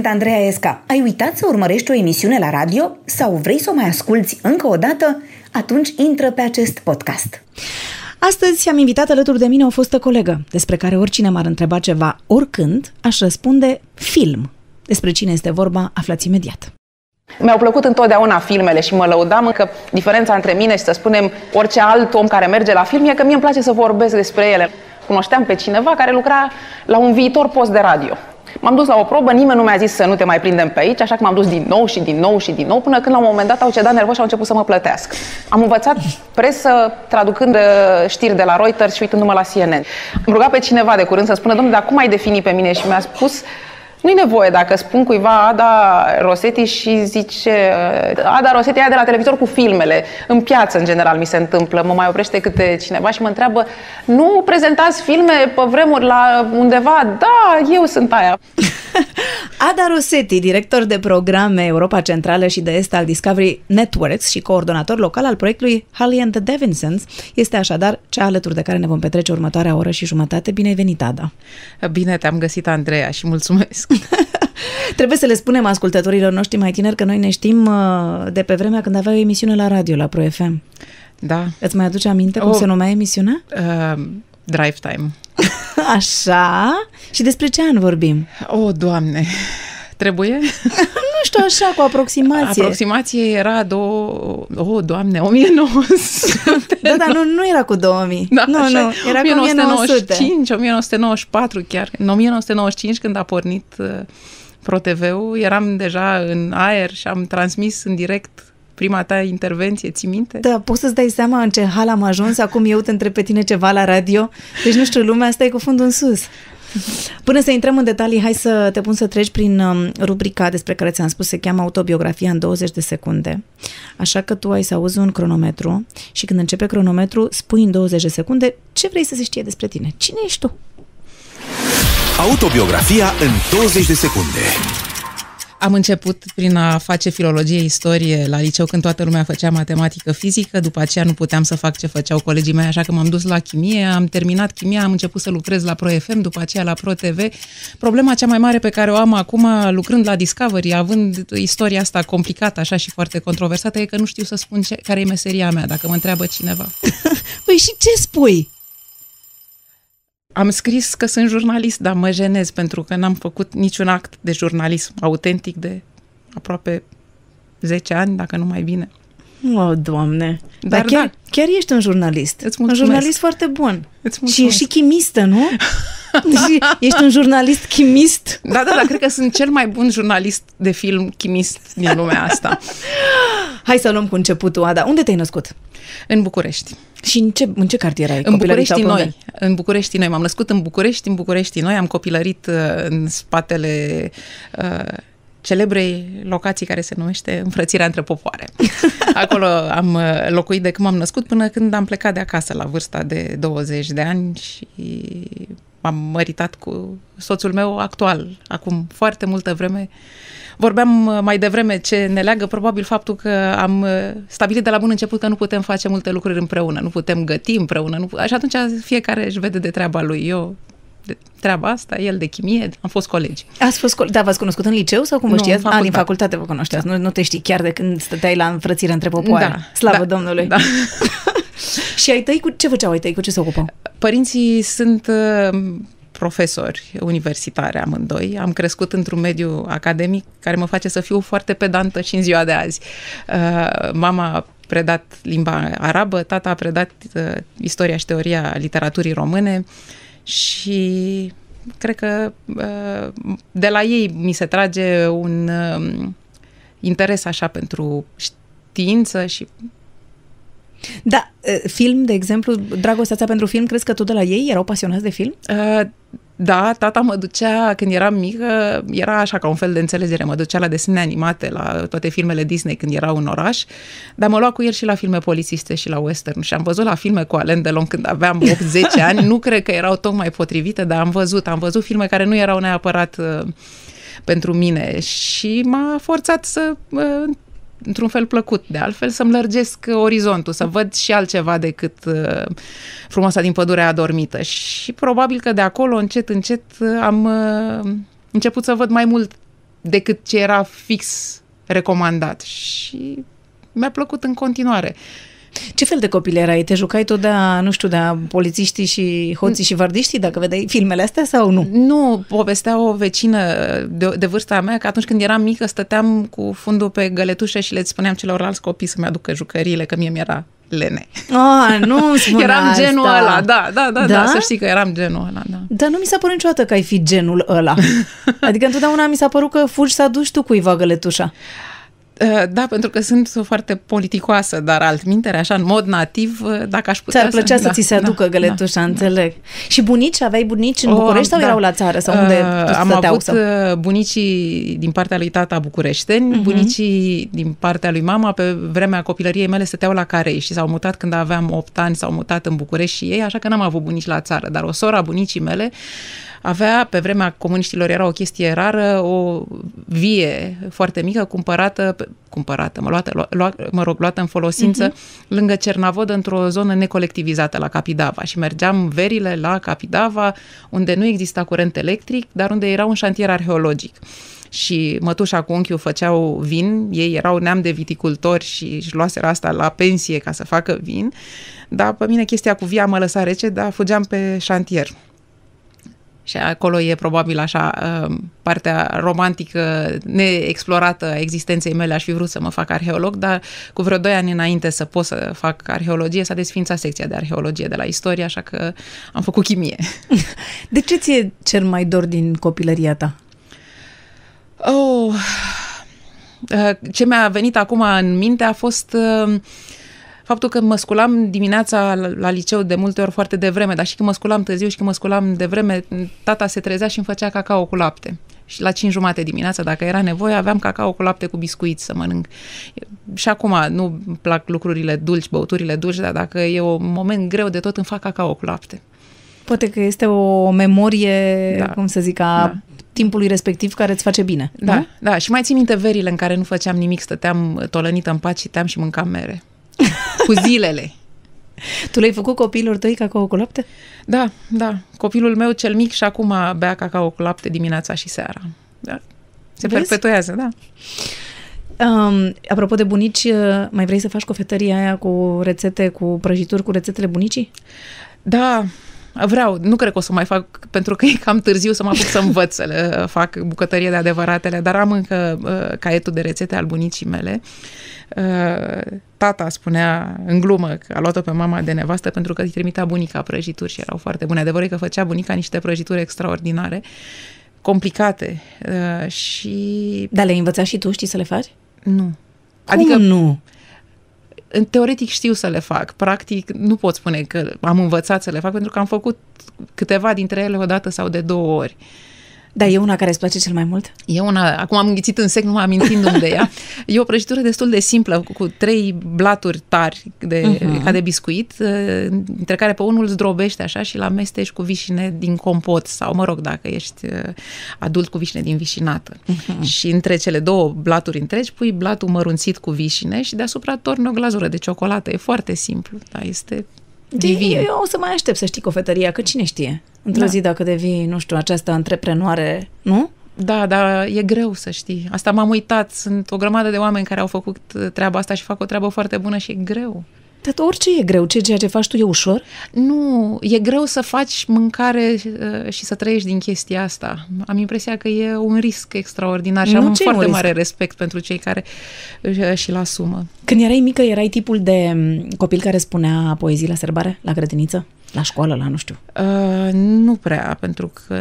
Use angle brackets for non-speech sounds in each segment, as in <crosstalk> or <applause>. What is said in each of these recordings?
Sunt Andreea Esca. Ai uitat să urmărești o emisiune la radio sau vrei să o mai asculți încă o dată? Atunci intră pe acest podcast. Astăzi am invitat alături de mine o fostă colegă, despre care oricine m-ar întreba ceva, oricând, aș răspunde film. Despre cine este vorba, aflați imediat. Mi-au plăcut întotdeauna filmele și mă lăudam că diferența între mine și, să spunem, orice alt om care merge la film e că mie îmi place să vorbesc despre ele. Cunoșteam pe cineva care lucra la un viitor post de radio. M-am dus la o probă, nimeni nu mi-a zis să nu te mai prindem pe aici, așa că m-am dus din nou și din nou și din nou, până când la un moment dat au cedat nervos și au început să mă plătească. Am învățat presă traducând uh, știri de la Reuters și uitându-mă la CNN. Am rugat pe cineva de curând să spună, domnule, dar cum ai defini pe mine? Și mi-a spus, nu-i nevoie dacă spun cuiva Ada Rosetti și zice Ada Rosetti aia de la televizor cu filmele. În piață, în general, mi se întâmplă. Mă mai oprește câte cineva și mă întreabă Nu prezentați filme pe vremuri la undeva? Da, eu sunt aia. <laughs> <laughs> Ada Rosetti, director de programe Europa Centrală și de Est al Discovery Networks și coordonator local al proiectului Holly and the Davinsons, este așadar cea alături de care ne vom petrece următoarea oră și jumătate. Bine ai venit, Ada! Bine te-am găsit, Andreea, și mulțumesc! <laughs> Trebuie să le spunem ascultătorilor noștri mai tineri că noi ne știm uh, de pe vremea când avea o emisiune la radio, la Pro FM. Da. Îți mai aduce aminte cum oh, se numea emisiunea? Uh, drive Time. <laughs> Așa? Și despre ce an vorbim? O, oh, Doamne! Trebuie? <laughs> nu știu, așa, cu aproximație. Aproximație era două... Oh, Doamne, 1900. da, dar nu, nu era cu 2000. Da, nu, așa, nu, era 1995, 1994 chiar. În 1995, când a pornit uh, ProTV-ul, eram deja în aer și am transmis în direct prima ta intervenție, ții minte? Da, poți să-ți dai seama în ce hal am ajuns, acum eu te întreb pe tine ceva la radio, deci nu știu, lumea asta e cu fundul în sus. Până să intrăm în detalii, hai să te pun să treci prin um, rubrica despre care ți-am spus, se cheamă Autobiografia în 20 de secunde. Așa că tu ai să auzi un cronometru și când începe cronometru, spui în 20 de secunde ce vrei să se știe despre tine. Cine ești tu? Autobiografia în 20 de secunde. Am început prin a face filologie, istorie la liceu când toată lumea făcea matematică, fizică, după aceea nu puteam să fac ce făceau colegii mei, așa că m-am dus la chimie, am terminat chimia, am început să lucrez la ProFM, după aceea la ProTV. Problema cea mai mare pe care o am acum lucrând la Discovery, având istoria asta complicată așa și foarte controversată, e că nu știu să spun ce, care e meseria mea, dacă mă întreabă cineva. <laughs> păi și ce spui? Am scris că sunt jurnalist, dar mă jenez pentru că n-am făcut niciun act de jurnalism autentic de aproape 10 ani, dacă nu mai bine. O, oh, Doamne! Dar, dar chiar, da. chiar ești un jurnalist. Îți un jurnalist foarte bun. Și ești și chimistă, nu? <laughs> ești un jurnalist chimist. Da, da, da, cred că sunt cel mai bun jurnalist de film chimist din lumea asta. Hai să luăm cu începutul, Ada. Unde te-ai născut? În București. Și în ce, în ce cartier ai? În București noi. În București noi. M-am născut în București, în București noi. Am copilărit uh, în spatele uh, celebrei locații care se numește Înfrățirea între popoare. <laughs> Acolo am uh, locuit de când m-am născut până când am plecat de acasă la vârsta de 20 de ani și m-am măritat cu soțul meu actual. Acum foarte multă vreme Vorbeam uh, mai devreme ce ne leagă probabil faptul că am uh, stabilit de la bun început că nu putem face multe lucruri împreună, nu putem găti împreună. Nu, și atunci fiecare își vede de treaba lui. Eu de treaba asta, el de chimie, am fost colegi. Ați fost colegi, da, v-ați cunoscut în liceu sau cum vă știați? A, din facultate vă cunoșteați, da. nu, nu te știi chiar de când stăteai la înfrățire între popoare. Da, Slavă da, Domnului! Da. <laughs> și ai tăi, cu ce făceau ai tăi, cu ce se ocupau? Părinții sunt uh, profesori universitari amândoi. Am crescut într-un mediu academic care mă face să fiu foarte pedantă și în ziua de azi. Uh, mama a predat limba arabă, tata a predat uh, istoria și teoria literaturii române și cred că uh, de la ei mi se trage un um, interes așa pentru știință și da, film, de exemplu, dragostea pentru film, crezi că tot de la ei erau pasionați de film? Uh, da, tata mă ducea, când eram mică, era așa ca un fel de înțelegere, mă ducea la desene animate, la toate filmele Disney când erau în oraș, dar mă lua cu el și la filme polițiste și la western. Și am văzut la filme cu Alain Delon când aveam <laughs> 8-10 ani, nu cred că erau tocmai potrivite, dar am văzut, am văzut filme care nu erau neapărat uh, pentru mine. Și m-a forțat să uh, într-un fel plăcut, de altfel, să-mi lărgesc orizontul, să văd și altceva decât uh, frumoasa din pădurea adormită. Și probabil că de acolo, încet, încet, am uh, început să văd mai mult decât ce era fix recomandat. Și mi-a plăcut în continuare. Ce fel de copil erai? Te jucai tot de, nu știu, de polițiștii și hoții și vardiștii, dacă vedeai filmele astea sau nu? Nu, povestea o vecină de, de vârsta mea că atunci când eram mică stăteam cu fundul pe găletușă și le spuneam celorlalți copii să-mi aducă jucăriile, că mie mi-era lene. Ah, nu <laughs> spune Eram asta. genul ăla, da, da, da, da, Da? să știi că eram genul ăla, da. Dar nu mi s-a părut niciodată că ai fi genul ăla. <laughs> Adică întotdeauna mi s-a părut că fugi să aduci tu cuiva găletușa. Uh, Da, pentru că sunt foarte politicoasă, dar altmintere, așa, în mod nativ, uh, dacă aș putea Ți-ar plăcea să, da, ți se aducă da, găletușa, înțeleg. Și bunici? Aveai bunici în O, București sau da. erau la țară? Sau unde Uh, Am stăteau? avut sau? uh, bunicii din partea lui tata bucureșteni, Mhm. uh-huh. bunicii din partea lui mama pe vremea copilăriei mele stăteau la Carei și s-au mutat când aveam 8 ani, s-au mutat în București și ei, așa că n-am avut bunici la țară, dar o sora a bunicii mele avea, pe vremea comuniștilor era o chestie rară, o vie foarte mică cumpărată, pe- cumpărată, mă, luată, lua, lua, mă rog, luată în folosință uh-huh. lângă Cernavod într-o zonă necolectivizată la Capidava și mergeam verile la Capidava unde nu exista curent electric, dar unde era un șantier arheologic și mătușa cu unchiul făceau vin, ei erau neam de viticultori și își luaseră asta la pensie ca să facă vin, dar pe mine chestia cu via mă lăsa rece, dar fugeam pe șantier. Și acolo e probabil așa um, partea romantică neexplorată a existenței mele. Aș fi vrut să mă fac arheolog, dar cu vreo doi ani înainte să pot să fac arheologie, s-a desfințat secția de arheologie de la istorie, așa că am făcut chimie. <laughs> De ce ți-e cel mai dor din copilăria ta? Oh, uh, ce mi-a venit acum în minte a fost uh, faptul că mă sculam dimineața la, la liceu de multe ori foarte devreme, dar și că mă sculam târziu și că mă sculam devreme, tata se trezea și îmi făcea cacao cu lapte. Și la 5 jumate dimineața, dacă era nevoie, aveam cacao cu lapte cu biscuiți să mănânc. Și acum nu îmi plac lucrurile dulci, băuturile dulci, dar dacă e un moment greu de tot, îmi fac cacao cu lapte. Poate că este o memorie, Da. cum să zic, a Da. timpului respectiv care îți face bine. Da, nu? da. Și mai țin minte verile în care nu făceam nimic, stăteam tolănită în pat, citeam și mâncam mere. Cu zilele. Tu le-ai făcut copiilor tăi cacao cu lapte? Da, da. Copilul meu cel mic și acum bea cacao cu lapte dimineața și seara. Da. Se Vezi? perpetuează, da. Um, apropo de bunici, uh, mai vrei să faci cofetăria aia cu rețete, cu prăjituri, cu rețetele bunicii? Da, vreau. Nu cred că o să mai fac, pentru că e cam târziu să mă apuc să învăț să le fac bucătărie de adevăratele, dar am încă uh, caietul de rețete al bunicii mele. Uh, tata spunea în glumă că a luat-o pe mama de nevastă pentru că îi trimitea bunica prăjituri și erau foarte bune. Adevărul e că făcea bunica niște prăjituri extraordinare, complicate uh, și Dar le-ai învățat și tu, știi să le faci? nu. Cum Adică nu? în teoretic știu să le fac, practic nu pot spune că am învățat să le fac pentru că am făcut câteva dintre ele odată sau de două ori. Dar e una care îți place cel mai mult? E una, acum am înghițit în sec, nu mă amintindu-mi de ea. <laughs> E o prăjitură destul de simplă, cu, cu trei blaturi tari, de, uh-huh. ca de biscuit, eh, dintre care pe unul zdrobești așa și la amesteci cu vișine din compot sau, mă rog, dacă ești eh, adult cu vișine din vișinată. Uh-huh. Și între cele două blaturi întregi pui blatul mărunțit cu vișine și deasupra torni o glazură de ciocolată. E foarte simplu, da, este divin. Eu o să mai aștept să știi cofetăria, că cine știe? Într-o Da. zi dacă devii, nu știu, această antreprenoare, nu? Da, dar e greu să știi. Asta m-am uitat. Sunt o grămadă de oameni care au făcut uh, treaba asta și fac o treabă foarte bună și e greu. Dar orice e greu, ce ceea ce faci tu e ușor? Nu, e greu să faci mâncare uh, și să trăiești din chestia asta. Am impresia că e un risc extraordinar și Nu, am ce e foarte un mare risc? respect pentru cei care uh, și-l asumă. Când erai mică, erai tipul de m, copil care spunea poezii la sărbare, la grădiniță, la școală, la nu știu. Uh, nu prea, pentru că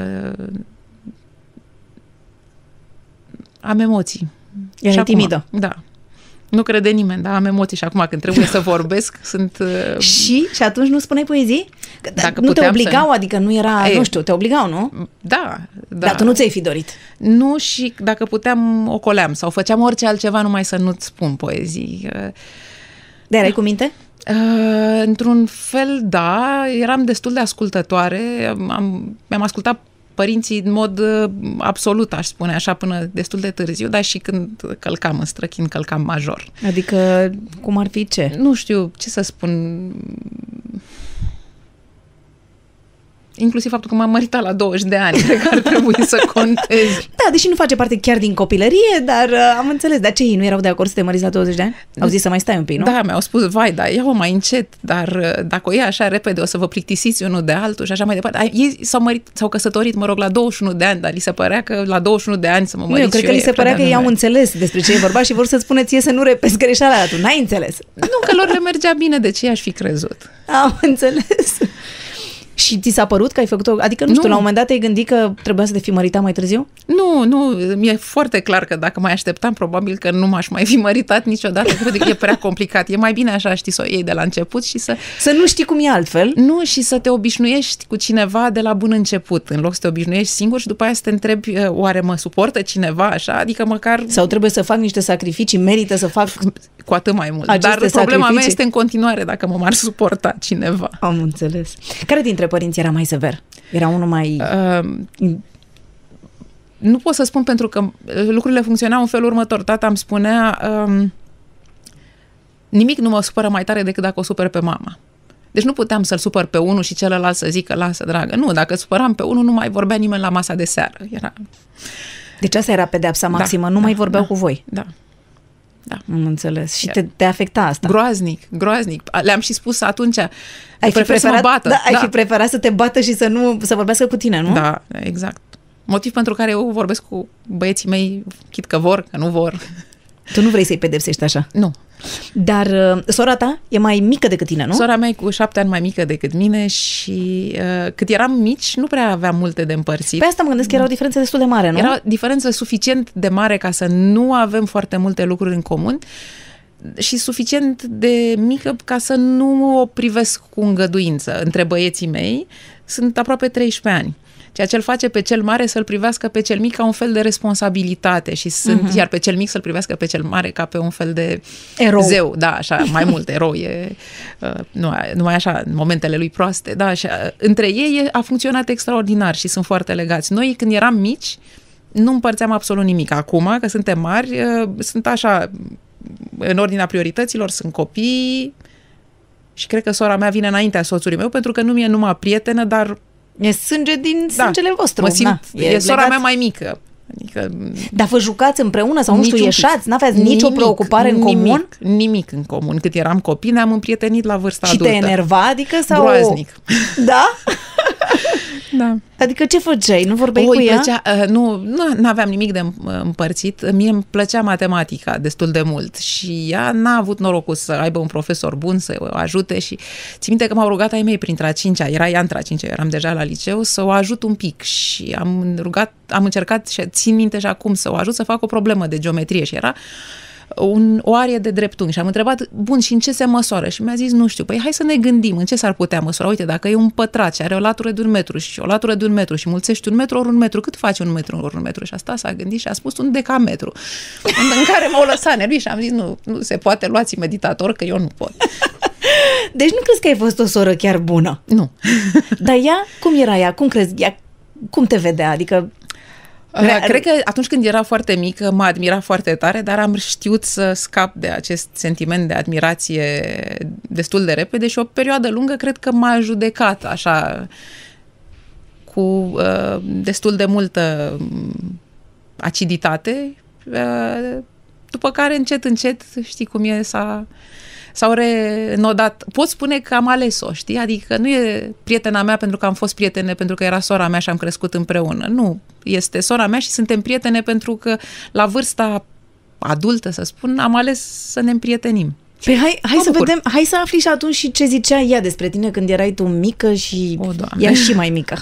am emoții. Erai Și acum- timidă. Da. Nu crede nimeni, dar am emoții și acum când trebuie să vorbesc, <laughs> sunt... uh, Și? Și atunci nu spuneai poezii? Că, Dacă nu te puteam obligau, să- adică nu era, Ei. nu știu, te obligau, nu? Da, da. Dar tu nu ți-ai fi dorit. Nu și dacă puteam, ocoleam sau făceam orice altceva numai să nu-ți spun poezii. Uh, Dar erai cu minte? Uh, într-un fel, da, eram destul de ascultătoare, am, mi-am ascultat părinții în mod uh, absolut, aș spune așa, până destul de târziu, dar și când călcam în străchin, călcam major. Adică, cum ar fi ce? Nu știu ce să spun. Inclusiv faptul că m-am măritat la 20 de ani, <laughs> cred că ar trebui să conteze. Da, deși nu face parte chiar din copilărie, dar uh, am înțeles. Dar ce, ei nu erau de acord să te măriți la 20 de ani? Au zis să mai stai un pic, nu? Da, mi-au spus, vai, da, ia-o mai încet, dar uh, dacă o iei așa repede, o să vă plictisiți unul de altul și așa mai departe. Ai- Ei s-au, mărit, s-au căsătorit, mă rog, la 21 de ani, dar li se părea că la 21 de ani să mă Nu, mărit eu cred și că li e se părea prea că ei au devreme. înțeles despre ce e vorba și vor să-ți spună ție să nu repezi greșeala aia. Tu n-ai înțeles. Nu, că lor le mergea bine, de ce i-aș fi crezut? Am înțeles. Și ți s-a părut că ai făcut-o? Adică, nu, Nu. știu, la un moment dat ai gândit că trebuia să te fi măritat mai târziu? Nu, nu, mi-e foarte clar că dacă mai așteptam, probabil că nu m-aș mai fi măritat niciodată. Cred că e prea complicat. E mai bine așa, știi, să o iei de la început și să... Să nu știi cum e altfel. Nu, și să te obișnuiești cu cineva de la bun început, în loc să te obișnuiești singur și după aia să te întrebi, uh, oare mă suportă cineva așa? Adică măcar Sau trebuie să fac niște sacrificii, merită să fac... cu atât mai mult. Aceste Dar problema mea sacrificii. este în continuare dacă mă m-ar suporta cineva. Am înțeles. Care dintre părinți era mai sever? Era unul mai... Uh, nu pot să spun pentru că uh, lucrurile funcționau în felul următor. Tata îmi spunea um, nimic nu mă supără mai tare decât dacă o supăr pe mama. Deci nu puteam să-l supăr pe unul și celălalt să zică, lasă, dragă. Nu, dacă supăram pe unul, nu mai vorbea nimeni la masa de seară. Era, Deci asta era pedeapsa maximă, nu da, mai vorbeau da. cu voi. da, da. Am înțeles. Și te, te afecta asta. Groaznic, groaznic. Le-am și spus atunci, ai ai prefer să mă bată. Da, ai fi preferat să te bată și să nu să vorbească cu tine, nu? Da, exact. Motiv pentru care eu vorbesc cu băieții mei, chit că vor, că nu vor. Tu nu vrei să-i pedepsești așa. Nu. Dar uh, sora ta e mai mică decât tine, nu? Sora mea e cu șapte ani mai mică decât mine și uh, cât eram mici, nu prea aveam multe de împărțit. Pe asta mă gândesc că era o diferență destul de mare, nu? Era o diferență suficient de mare ca să nu avem foarte multe lucruri în comun și suficient de mică ca să nu o privesc cu îngăduință. Între băieții mei sunt aproape 13 ani. Ceea ce îl face pe cel mare să-l privească pe cel mic ca un fel de responsabilitate și sunt, uh-huh. iar pe cel mic să-l privească pe cel mare ca pe un fel de Erou. zeu, da, așa, mai mult erou e, uh, nu, numai așa, în momentele lui proaste, da, așa. Între ei e- a funcționat extraordinar și sunt foarte legați. Noi, când eram mici, nu împărțeam absolut nimic. Acum, că suntem mari, uh, sunt așa, în ordinea priorităților, sunt copii și cred că sora mea vine înaintea soțului meu pentru că nu mi-e numai prietenă, dar E sânge din da, sângele vostru. mă simt, Na, e, sora legat. mea mai mică. Adică Dar vă jucați împreună sau nu știu, Niciun pic. ieșați? N-aveați nicio Nimic, preocupare în nimic, comun? Nimic în comun. Cât eram copii, ne-am împrietenit la vârsta Și adultă. te enerva, adică? Sau... Groaznic. Da? <laughs> Da. Adică ce făceai? Nu vorbeai O, cu îi ea? plăcea, uh, nu, nu aveam nimic de îm- împărțit. Mie îmi plăcea matematica destul de mult și ea n-a avut norocul să aibă un profesor bun să o ajute și țin minte că m-au rugat ai mei printre a cincea, era ea între a cincea, eu eram deja la liceu, să o ajut un pic și am rugat, am încercat și țin minte și acum să o ajut să fac o problemă de geometrie și era un, o arie de dreptunghi și am întrebat, bun, și în ce se măsoară? Și mi-a zis, nu știu, păi hai să ne gândim în ce s-ar putea măsura. Uite, dacă e un pătrat și are o latură de un metru și o latură de un metru și mulțești un metru ori un metru, cât face un metru ori un metru? Și asta s-a gândit și a spus un decametru. în, în care m-au lăsat nervii și am zis, nu, nu se poate, luați meditator, că eu nu pot. Deci nu crezi că ai fost o soră chiar bună. Nu. Dar ea, cum era ea? Cum crezi? Ea, cum te vedea? Adică Rea, Cred că atunci când era foarte mică, m-a admirat foarte tare, dar am știut să scap de acest sentiment de admirație destul de repede și o perioadă lungă cred că m-a judecat așa cu uh, destul de multă um, aciditate, uh, după care încet, încet, știi cum e, s-a, s-au renodat. Pot spune că am ales-o, știi? Adică nu e prietena mea pentru că am fost prietene, pentru că era sora mea și am crescut împreună. Nu, este sora mea și suntem prietene pentru că la vârsta adultă, să spun, am ales să ne împrietenim. Păi hai, hai Mă să bucur. vedem, hai să afli și atunci și ce zicea ea despre tine când erai tu mică și O, Doamne. ea și mai mică.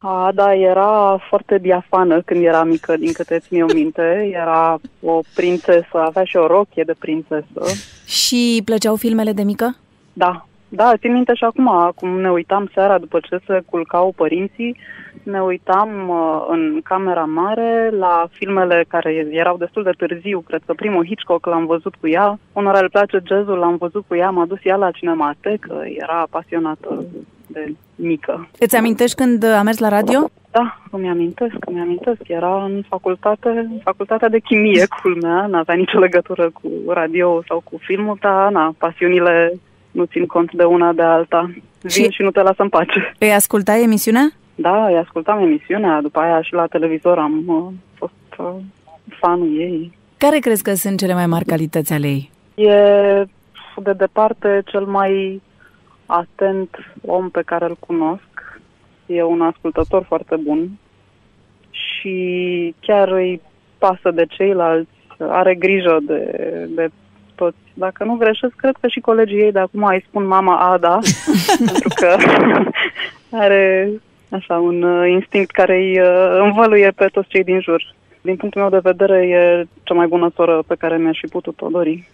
A, da, era foarte diafană când era mică, din câte țin eu minte. Era o prințesă, avea și o rochie de prințesă. Și plăceau filmele de mică? Da, da, țin minte și acum, cum ne uitam seara după ce se culcau părinții, ne uitam uh, în camera mare la filmele care erau destul de târziu. Cred că primul Hitchcock l-am văzut cu ea. Unora le place jazzul, l-am văzut cu ea, m-a dus ea la cinematecă, era pasionată de mică. Îți amintești când a mers la radio? Da, îmi amintesc, îmi amintesc. Era în facultate, în facultatea de chimie, culmea, n-avea nicio legătură cu radio sau cu filmul, dar, na, pasiunile nu țin cont de una de alta. Vin Și- și, și nu te lasă în pace. Îi ascultai emisiunea? Da, îi ascultam emisiunea, după aia și la televizor am uh, fost uh, fanul ei. Care crezi că sunt cele mai mari calități ale ei? E de departe cel mai atent om pe care îl cunosc. E un ascultător foarte bun și chiar îi pasă de ceilalți, are grijă de, de toți. Dacă nu greșesc, cred că și colegii ei de acum îi spun mama Ada, <laughs> pentru că are așa un uh, instinct care îi uh, învăluie pe toți cei din jur. Din punctul meu de vedere, e cea mai bună soră pe care mi-aș fi putut-o dori.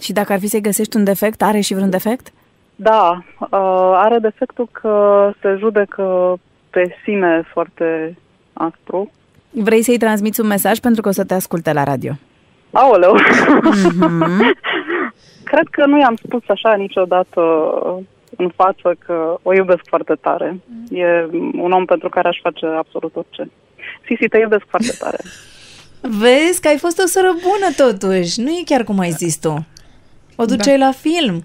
Și dacă ar fi să-i găsești un defect, are și vreun defect? Da, uh, are defectul că se judecă pe sine foarte aspru. Vrei să-i transmiți un mesaj pentru că o să te asculte la radio. Aoleu! <laughs> Cred că nu i-am spus așa niciodată în față că o iubesc foarte tare. E un om pentru care aș face absolut orice. Sisi, te iubesc foarte tare. <laughs> Vezi că ai fost o soră bună totuși. Nu e chiar cum ai zis tu. O duceai la film.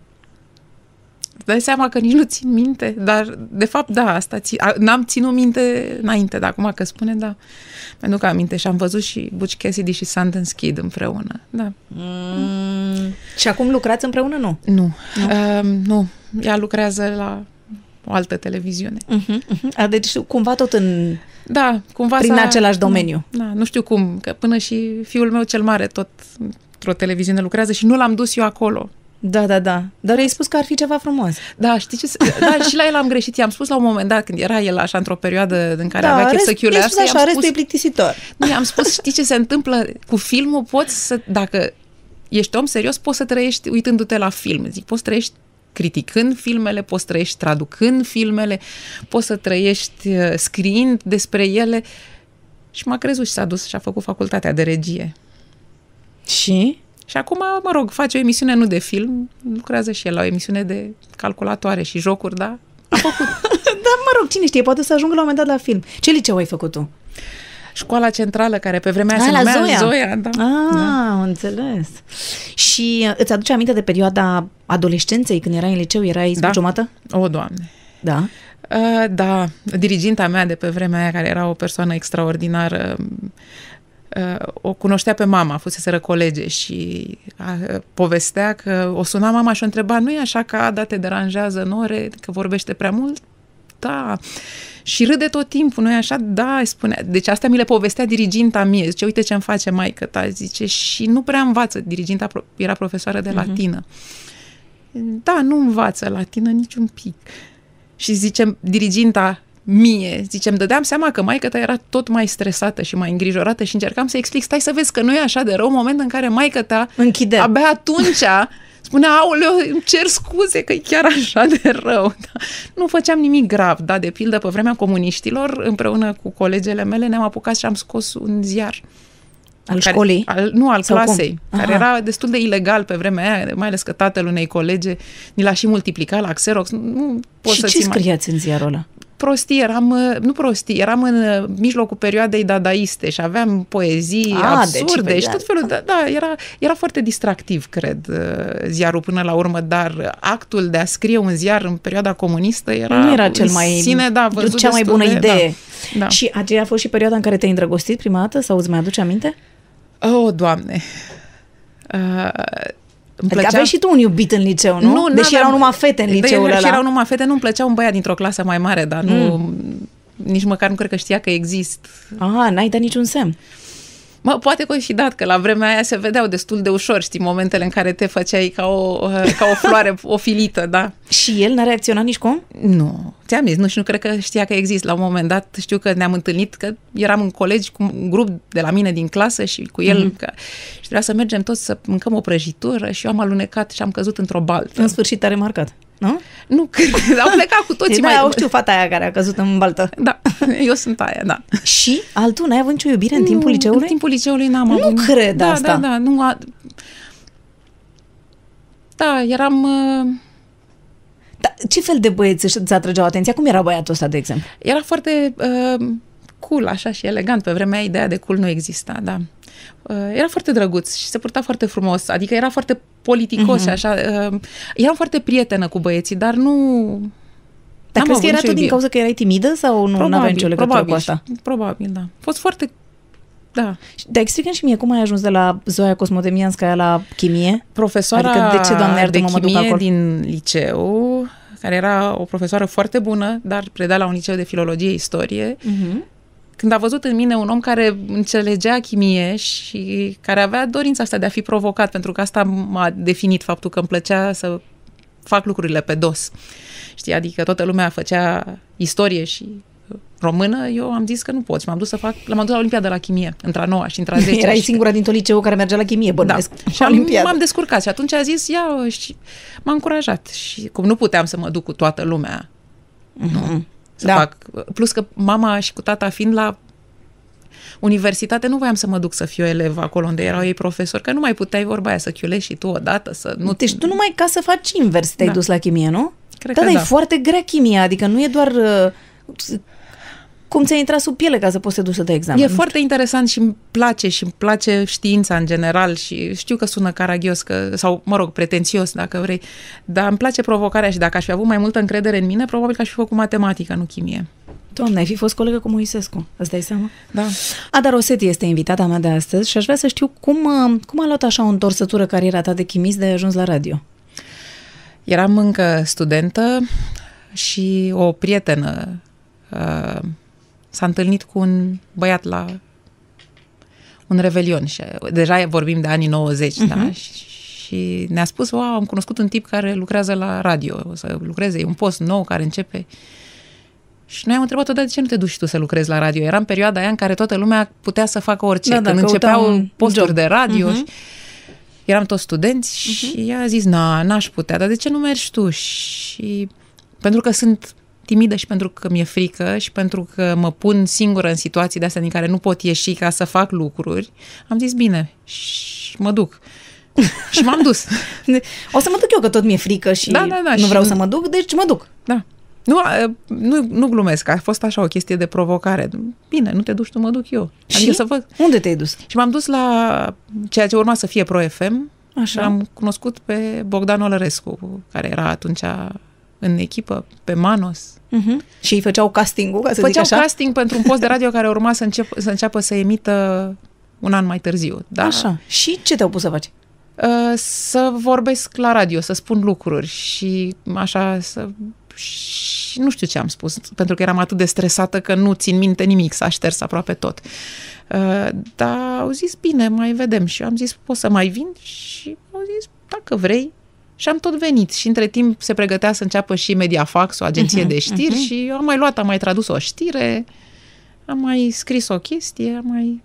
Îți dai seama că nici nu țin minte, dar de fapt da, asta ți, a, n-am ținut minte înainte, dar acum că spune da. Pentru că aminte și am văzut și Butch Cassidy și Sundance Kid împreună. Da. Mm. Și acum lucrați împreună, nu? Nu. Nu. Uh, nu. Ea lucrează la o altă televiziune. Uh-huh, uh-huh. A, deci cumva tot în... Da, cumva Prin s-a- același domeniu. Da, nu știu cum, că până și fiul meu cel mare tot într-o televiziune lucrează și nu l-am dus eu acolo. Da, da, da. Dar i-ai spus că ar fi ceva frumos. Da, știi ce? se- Da, și la el am greșit. I-am spus la un moment dat, când era el așa într-o perioadă în care da, avea chef rest- să i-ai chiulească, spus așa, i-am restul spus, e plictisitor. nu, i-am spus, știi ce se întâmplă cu filmul? Poți să, dacă ești om serios, poți să trăiești uitându-te la film. Zic, poți să trăiești criticând filmele, poți să trăiești traducând filmele, poți să trăiești uh, scriind despre ele. Și m-a crezut și s-a dus și a făcut facultatea de regie. Și? Și acum, mă rog, face o emisiune nu de film, lucrează și el la o emisiune de calculatoare și jocuri, da? A făcut <laughs> da, mă rog, cine știe, poate să ajungă la un moment dat la film. Ce liceu ai făcut tu? școala centrală, care pe vremea aia Ah, se la numea Zoia. Zoia da. Ah, da. am înțeles. Și uh, îți aduce aminte de perioada adolescenței, când erai în liceu, erai Da. zbuciumată? O, Doamne! Da. Uh, da, diriginta mea de pe vremea aia, care era o persoană extraordinară, uh, o cunoștea pe mama, fuseseră colege și uh, povestea că o suna mama și o întreba, nu e așa că Ada te deranjează în ore, că vorbește prea mult? Da. Și râde tot timpul, nu e așa? Da, îi spunea. Deci asta mi le povestea diriginta mie. Zice, uite ce îmi face maică ta, zice, și nu prea învață. Diriginta pro- era profesoară de latină. Da, nu învață latină niciun pic. Și zicem, diriginta mie, zicem, dădeam seama că maica ta era tot mai stresată și mai îngrijorată și încercam să explic, stai să vezi că nu e așa de rău, în moment în care maica ta Închide. abia atunci spunea, aoleu, îmi cer scuze că e chiar așa de rău. Da. Nu făceam nimic grav, da, de pildă, pe vremea comuniștilor, împreună cu colegele mele, ne-am apucat și am scos un ziar. Al care- școlii? Al, nu, al Sau cum? clasei, care Aha. era destul de ilegal pe vremea aia, mai ales că tatăl unei colege ni l-a și multiplicat la Xerox. Nu poți și să ce ți mai... scriați în ziarul ăla? Prostii, eram, uh, nu prostii, eram în uh, mijlocul perioadei dadaiste și aveam poezii Ah, absurde deci, și tot felul de... Da, era, era foarte distractiv, cred, uh, ziarul până la urmă, dar actul de a scrie un ziar în perioada comunistă era... nu era cel în mai, Sine, da, văzut cea mai destul bună de- idee. Da, da. Și aceea a fost și perioada în care te-ai îndrăgostit prima dată sau îți mai aduce aminte? Oh, Doamne! Uh, îmi Adică aveai și tu un iubit în liceu, nu? Nu, Deși n-aveam- erau numai fete în Da, liceul și ăla. erau numai fete, nu-mi plăcea un băiat dintr-o clasă mai mare, dar nu... Mm. Nici măcar nu cred că știa că exist. Ah, n-ai dat niciun semn. Mă, poate că o fi dat, că la vremea aia se vedeau destul de ușor, știi, momentele în care te făceai ca o, <laughs> ca o floare ofilită, da? Și el n-a reacționat nici cum? Nu, ți-am zis, nu, și nu cred că știa că exist. La un moment dat știu că ne-am întâlnit, că eram în colegi cu un grup de la mine din clasă și cu el, Mhm. mm-hmm. că, și trebuia să mergem toți să mâncăm o prăjitură și eu am alunecat și am căzut într-o baltă. În sfârșit a remarcat, nu? Nu, cred, <laughs> au plecat cu toții da, mai... o știu fata aia care a căzut în baltă. Da, <laughs> eu sunt aia, da. Și altul, n-ai avut nicio iubire în timpul Nu, liceului? În timpul liceului n-am Nu avut. cred da, asta. Da, da, nu a... Da, eram... uh, Da, ce fel de băieți își- îți atrăgeau atenția? Cum era băiatul ăsta, de exemplu? Era foarte uh, cool, așa și elegant. Pe vremea aia, ideea de cool nu exista, da. Uh, Era foarte drăguț și se purta foarte frumos, adică era foarte politicos și așa. uh, Eram foarte prietenă cu băieții, dar nu... Dar n-am crezi că avut era nicio tot din iubire. cauza că erai timidă sau nu Probabil, aveai nicio legătură probabil, cu asta? Probabil, da. A fost foarte... Da. Dar explică și mie cum ai ajuns de la Zoia Cosmodemianskaya la chimie? Profesoara Adică de ce, Doamne iartă-mă, de mă duc chimie acolo? din liceu, care era o profesoară foarte bună, dar preda la un liceu de filologie istorie, Mhm. Când a văzut în mine un om care înțelegea chimie și care avea dorința asta de a fi provocat, pentru că asta m-a definit faptul că îmi plăcea să fac lucrurile pe dos. Știi, adică toată lumea făcea istorie și română, eu am zis că nu pot și m-am dus să fac, l-am dus la Olimpiada la chimie, între a noua și între a 10 Erai singura din tot liceul care mergea la chimie, bănuiesc. da. Și am, m-am descurcat și atunci a zis, ia, și m-a încurajat. Și cum nu puteam să mă duc cu toată lumea, nu, să Da. fac. Plus că mama și cu tata fiind la universitate, nu voiam să mă duc să fiu elev acolo unde erau ei profesori, că nu mai puteai vorba aia să chiulești și tu odată, să nu... Deci tu numai ca să faci invers te-ai Da. dus la chimie, nu? Cred da, că dar da. e foarte grea chimia, adică nu e doar uh, cum ți-a intrat sub piele ca să poți să te duci să dai examen. E Nu foarte interesant și îmi place și îmi place știința în general și știu că sună caragios că, sau, mă rog, pretențios dacă vrei, dar îmi place provocarea și dacă aș fi avut mai multă încredere în mine, probabil că aș fi făcut matematică, nu chimie. Doamne, ai fi fost colegă cu Moisescu, îți dai seama? Da. Ada Rosetti este invitata mea de astăzi și aș vrea să știu cum, uh, cum a luat așa o întorsătură cariera ta de chimist de ai ajuns la radio. Eram încă studentă și o prietenă uh, s-a întâlnit cu un băiat la un revelion și deja vorbim de anii 90, uh-huh. da? Și, și ne-a spus, wow, am cunoscut un tip care lucrează la radio, o să lucreze, e un post nou care începe. Și noi am întrebat-o, dar de ce nu te duci tu să lucrezi la radio? Era în perioada aia în care toată lumea putea să facă orice. Da, da, Când căuta începeau un posturi job. de radio Mhm. și eram toți studenți și ea a zis, na, n-aș putea, dar de ce nu mergi tu? Și pentru că sunt timidă și pentru că mi-e frică și pentru că mă pun singură în situații de astea din care nu pot ieși ca să fac lucruri, am zis, bine, și mă duc. <laughs> și m-am dus. O să mă duc eu, că tot mi-e frică și Da, da, da, nu și- vreau să mă duc, deci mă duc. Da. Nu, a, nu, nu glumesc, a fost așa o chestie de provocare. Bine, nu te duci tu, mă duc eu. Adică și să văd. unde te-ai dus? Și m-am dus la ceea ce urma să fie Pro FM. Așa. Am cunoscut pe Bogdan Olărescu, care era atunci în echipă, pe Manos. Uh-huh. Și îi făceau casting-ul, ca să Făceau zic așa? casting pentru un post de radio care urma să, încep, să înceapă să emită un an mai târziu. Da? Așa. Și ce te-au pus să faci? Uh, să vorbesc la radio, să spun lucruri și așa să... Și nu știu ce am spus, pentru că eram atât de stresată că nu țin minte nimic, s-a șters aproape tot. Uh, dar au zis, bine, mai vedem. Și eu am zis, poți să mai vin? Și au zis, dacă vrei. Și am tot venit. Și între timp se pregătea să înceapă și Mediafax, o agenție de știri, și eu am mai luat, am mai tradus o știre, am mai scris o chestie, am mai...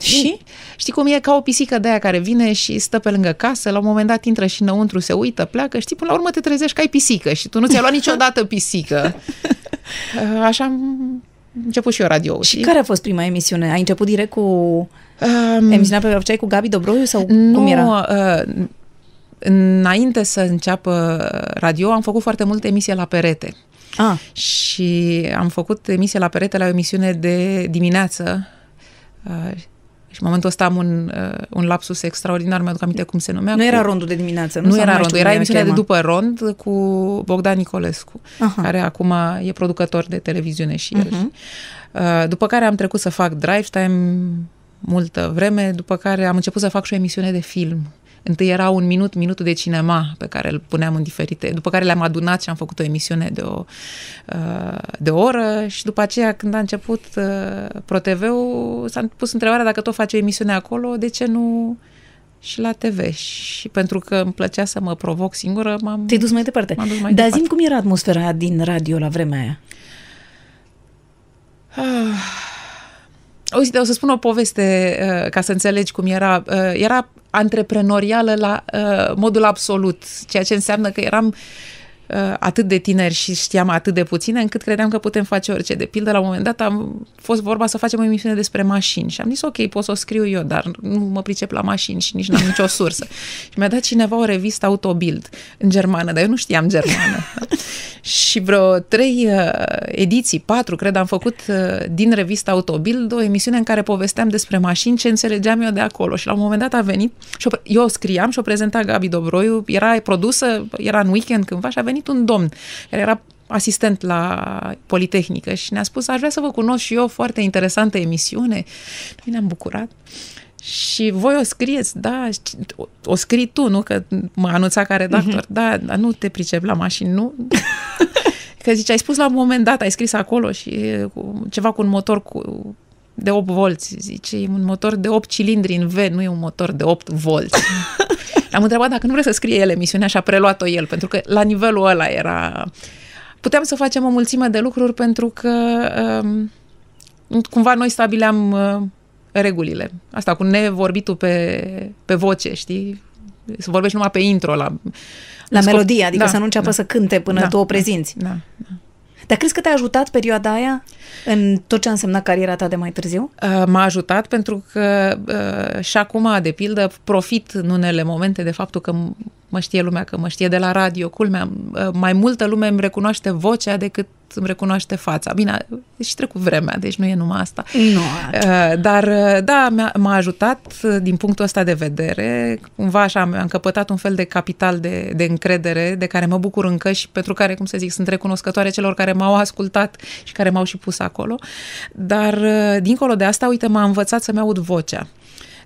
Și? Știi cum e ca o pisică de aia care vine și stă pe lângă casă, la un moment dat intră și înăuntru, se uită, pleacă, știi, până la urmă te trezești că ai pisică și tu nu ți-ai luat <laughs> niciodată pisică. Uh, Așa am început și eu radio. Și care a fost prima emisiune? Ai început direct cu Um, emisiunea pe care o făceai cu Gabi Dobroiu sau nu, cum era? Uh, înainte să înceapă radio, am făcut foarte multe emisii la perete. Ah, Și am făcut emisie la perete la o emisiune de dimineață. Uh, și în momentul ăsta am un, uh, un lapsus extraordinar, mi-aduc aminte cum se numea. nu cu- era rondul de dimineață, nu? Nu Sau era mai rondul, știu era cum emisiunea de chema. după rond cu Bogdan Nicolescu, Aha. care acum e producător de televiziune și el. Mhm. Uh, După care am trecut să fac drive time multă vreme, după care am început să fac și o emisiune de film. Întâi era un minut, minutul de cinema pe care îl puneam în diferite, după care le-am adunat și am făcut o emisiune de o, uh, de o oră și după aceea când a început uh, ProTV-ul s-a pus întrebarea dacă tot face o emisiune acolo, de ce nu și la TV și pentru că îmi plăcea să mă provoc singură, m-am... Te-ai dus mai departe. M-am dus mai Dar departe. zi cum era atmosfera aia din radio la vremea aia? Uite, o să spun o poveste uh, ca să înțelegi cum era. Uh, era antreprenorială la uh, modul absolut, ceea ce înseamnă că eram uh, atât de tineri și știam atât de puține, încât credeam că putem face orice. De pildă, la un moment dat am fost vorba să facem o emisiune despre mașini și am zis, ok, pot să o scriu eu, dar nu mă pricep la mașini și nici nu am nicio <laughs> sursă. și mi-a dat cineva o revistă Autobild în germană, dar eu nu știam germană. <laughs> și vreo trei uh, ediții, patru, cred, am făcut uh, din revista Autobild o emisiune în care povesteam despre mașini, ce înțelegeam eu de acolo. Și la un moment dat a venit, și o, eu o scriam și o prezenta Gabi Dobroiu, era produsă, era în weekend cândva și a venit un domn, care era asistent la Politehnică și ne-a spus, aș vrea să vă cunosc și eu, foarte interesantă emisiune. Noi ne-am bucurat. Și voi o scrieți, da, o, o scrii tu, nu? Că mă anunța ca redactor, uh-huh. da, dar nu te pricep la mașini, nu? <laughs> că zice, ai spus la un moment dat, ai scris acolo și cu, ceva cu un motor cu de 8 volți, zice, e un motor de 8 cilindri în V, nu e un motor de 8 volți. <laughs> Am întrebat dacă nu vrea să scrie el emisiunea și a preluat-o el, pentru că la nivelul ăla era... Puteam să facem o mulțime de lucruri pentru că um, cumva noi stabileam uh, regulile. Asta cu nevorbitul pe, pe voce, știi? Să vorbești numai pe intro la... La scop... melodie, adică da, să nu înceapă da, să cânte până da, tu o prezinți. Da, da. Dar crezi că te-a ajutat perioada aia în tot ce a însemnat cariera ta de mai târziu? Uh, m-a ajutat pentru că uh, și acum, de pildă, profit în unele momente de faptul că mă știe lumea, că mă știe de la radio, culmea, uh, mai multă lume îmi recunoaște vocea decât îmi recunoaște fața. Bine, și trecut vremea, deci nu e numai asta. Nu. Dar, da, m-a ajutat din punctul ăsta de vedere. Cumva așa am încăpătat un fel de capital de, de încredere de care mă bucur încă și pentru care, cum să zic, sunt recunoscătoare celor care m-au ascultat și care m-au și pus acolo. Dar, dincolo de asta, uite, m-a învățat să-mi aud vocea.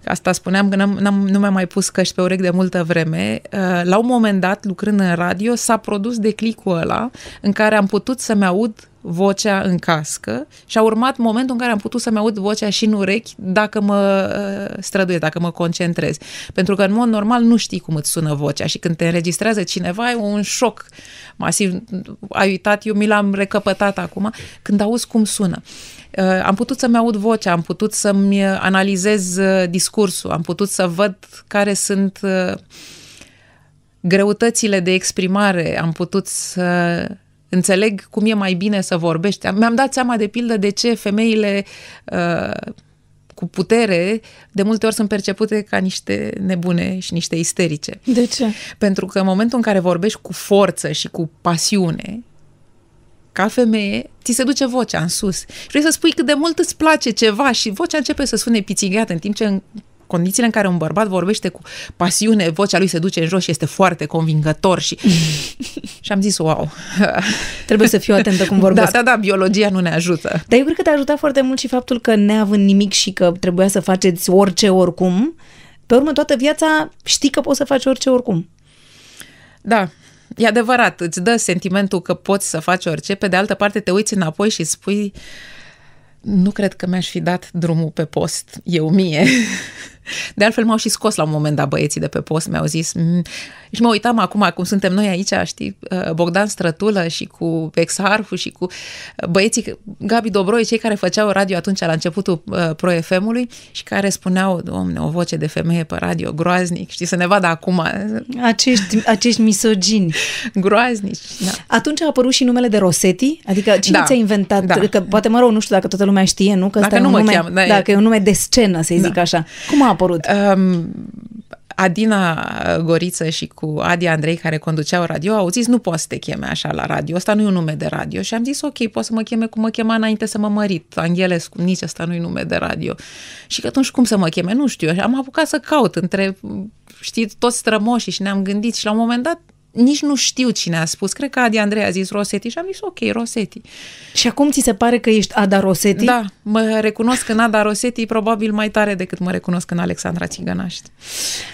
Asta spuneam că n-am, n-am, nu mi-am mai pus căști pe urechi de multă vreme. Uh, la un moment dat, lucrând în radio, s-a produs declicul ăla în care am putut să-mi aud vocea în cască și a urmat momentul în care am putut să-mi aud vocea și în urechi dacă mă uh, străduie, dacă mă concentrez. Pentru că în mod normal nu știi cum îți sună vocea și când te înregistrează cineva e un șoc masiv. Ai uitat, eu mi l-am recăpătat acum când auzi cum sună. Uh, am putut să-mi aud vocea, am putut să-mi analizez uh, discursul, am putut să văd care sunt greutățile de exprimare, am putut să înțeleg cum e mai bine să vorbești. Mi-am dat seama, de pildă, de ce femeile uh, cu putere de multe ori sunt percepute ca niște nebune și niște isterice. De ce? Pentru că în momentul în care vorbești cu forță și cu pasiune, ca femeie, ți se duce vocea în sus. Și vrei să spui cât de mult îți place ceva și vocea începe să sune pițigheată, în timp ce în condițiile în care un bărbat vorbește cu pasiune, vocea lui se duce în jos și este foarte convingător și, <laughs> și am zis, wow. Trebuie să fiu atentă cum vorbesc. Da, da, da, biologia nu ne ajută. Dar eu cred că te-a ajutat foarte mult și faptul că neavând nimic și că trebuia să faceți orice oricum, pe urmă toată viața știi că poți să faci orice oricum. Da, E adevărat, îți dă sentimentul că poți să faci orice, pe de altă parte te uiți înapoi și spui nu cred că mi-aș fi dat drumul pe post eu mie. <laughs> De altfel m-au și scos la un moment dat băieții de pe post, mi-au zis mm. și mă uitam acum cum suntem noi aici, știi, uh, Bogdan Strătulă și cu Exarhu și cu uh, băieții, Gabi Dobroi, cei care făceau radio atunci la începutul uh, Pro FM-ului și care spuneau, domne, o voce de femeie pe radio, groaznic, știi, să ne vadă acum. Acești, acești misogini. Groaznici, da. Atunci a apărut și numele de Rosetti? Adică cine da, ți-a inventat? Da. Că poate, mă rog, nu știu dacă toată lumea știe, nu? Că dacă nu mă nume, cheam, da, dacă e un nume de scenă, să zic da. așa. Cum a apărut? Um, Adina Goriță și cu Adi Andrei care conduceau radio au zis nu poți să te cheme așa la radio, ăsta nu e un nume de radio și am zis ok, poți să mă cheme cum mă chema înainte să mă mărit, Anghelescu, nici ăsta nu e nume de radio. Și că atunci cum să mă cheme? Nu știu, am apucat să caut între, știi, toți strămoșii și ne-am gândit și la un moment dat nici nu știu cine a spus. Cred că Adi Andrei a zis Rosetti și am zis ok, Rosetti. Și acum ți se pare că ești Ada Rosetti? Da, mă recunosc în Ada Rosetti probabil mai tare decât mă recunosc în Alexandra Țigănaști.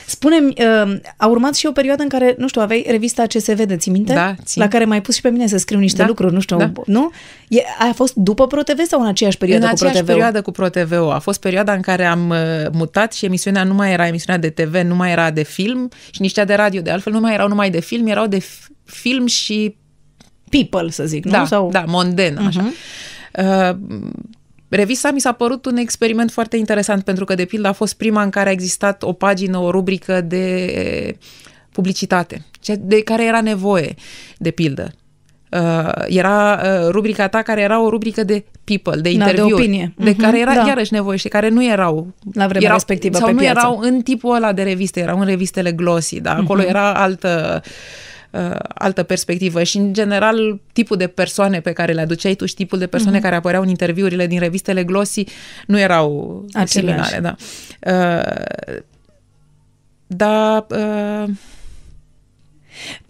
Spune-mi, uh, a urmat și o perioadă în care, nu știu, aveai revista CSV de ții minte? Da, țin. La care m-ai pus și pe mine să scriu niște da, lucruri, nu știu, da. nu? E, a fost după ProTV sau în aceeași perioadă în cu aceeași ProTV? perioadă cu ProTV. A fost perioada în care am uh, mutat și emisiunea nu mai era emisiunea de TV, nu mai era de film și nici cea de radio. De altfel, nu mai erau numai de film, erau de film și people, să zic, nu? Da, Sau... da monden, uh-huh. așa. Uh, Revista mi s-a părut un experiment foarte interesant pentru că, de pildă, a fost prima în care a existat o pagină, o rubrică de publicitate, de care era nevoie, de pildă. Uh, era uh, rubrica ta care era o rubrică de people, de interviuri, da, de, opinie. de uh-huh, care era da. iarăși nevoie și care nu erau la vremea erau, respectivă sau pe nu piață. erau în tipul ăla de reviste, erau în revistele glossy, dar acolo uh-huh. era altă uh, altă perspectivă și, în general, tipul de persoane pe care le aduceai tu și tipul de persoane uh-huh. care apăreau în interviurile din revistele glossy nu erau Aceleași. similare. Da. Uh, dar uh,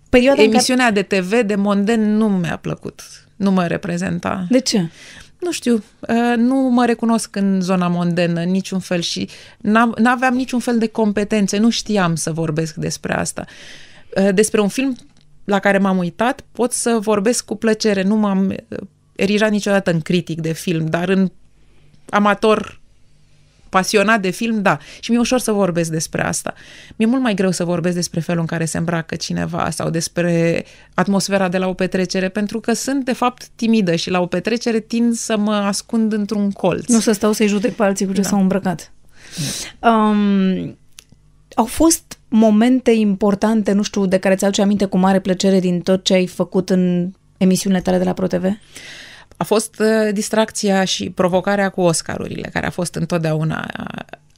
Perioada emisiunea care... de TV de monden nu mi-a plăcut. Nu mă reprezenta. De ce? Nu știu, uh, nu mă recunosc în zona mondenă niciun fel și n-aveam niciun fel de competențe, nu știam să vorbesc despre asta. Uh, despre un film la care m-am uitat, pot să vorbesc cu plăcere. Nu m-am erijat niciodată în critic de film, dar în amator pasionat de film, da. Și mi-e ușor să vorbesc despre asta. Mi-e mult mai greu să vorbesc despre felul în care se îmbracă cineva sau despre atmosfera de la o petrecere, pentru că sunt, de fapt, timidă și la o petrecere tind să mă ascund într-un colț. Nu să stau să-i judec pe alții cu ce da. s-au îmbrăcat. Um, au fost momente importante, nu știu, de care ți-aduce aminte cu mare plăcere din tot ce ai făcut în emisiunile tale de la ProTV? A fost uh, distracția și provocarea cu Oscarurile, care a fost întotdeauna...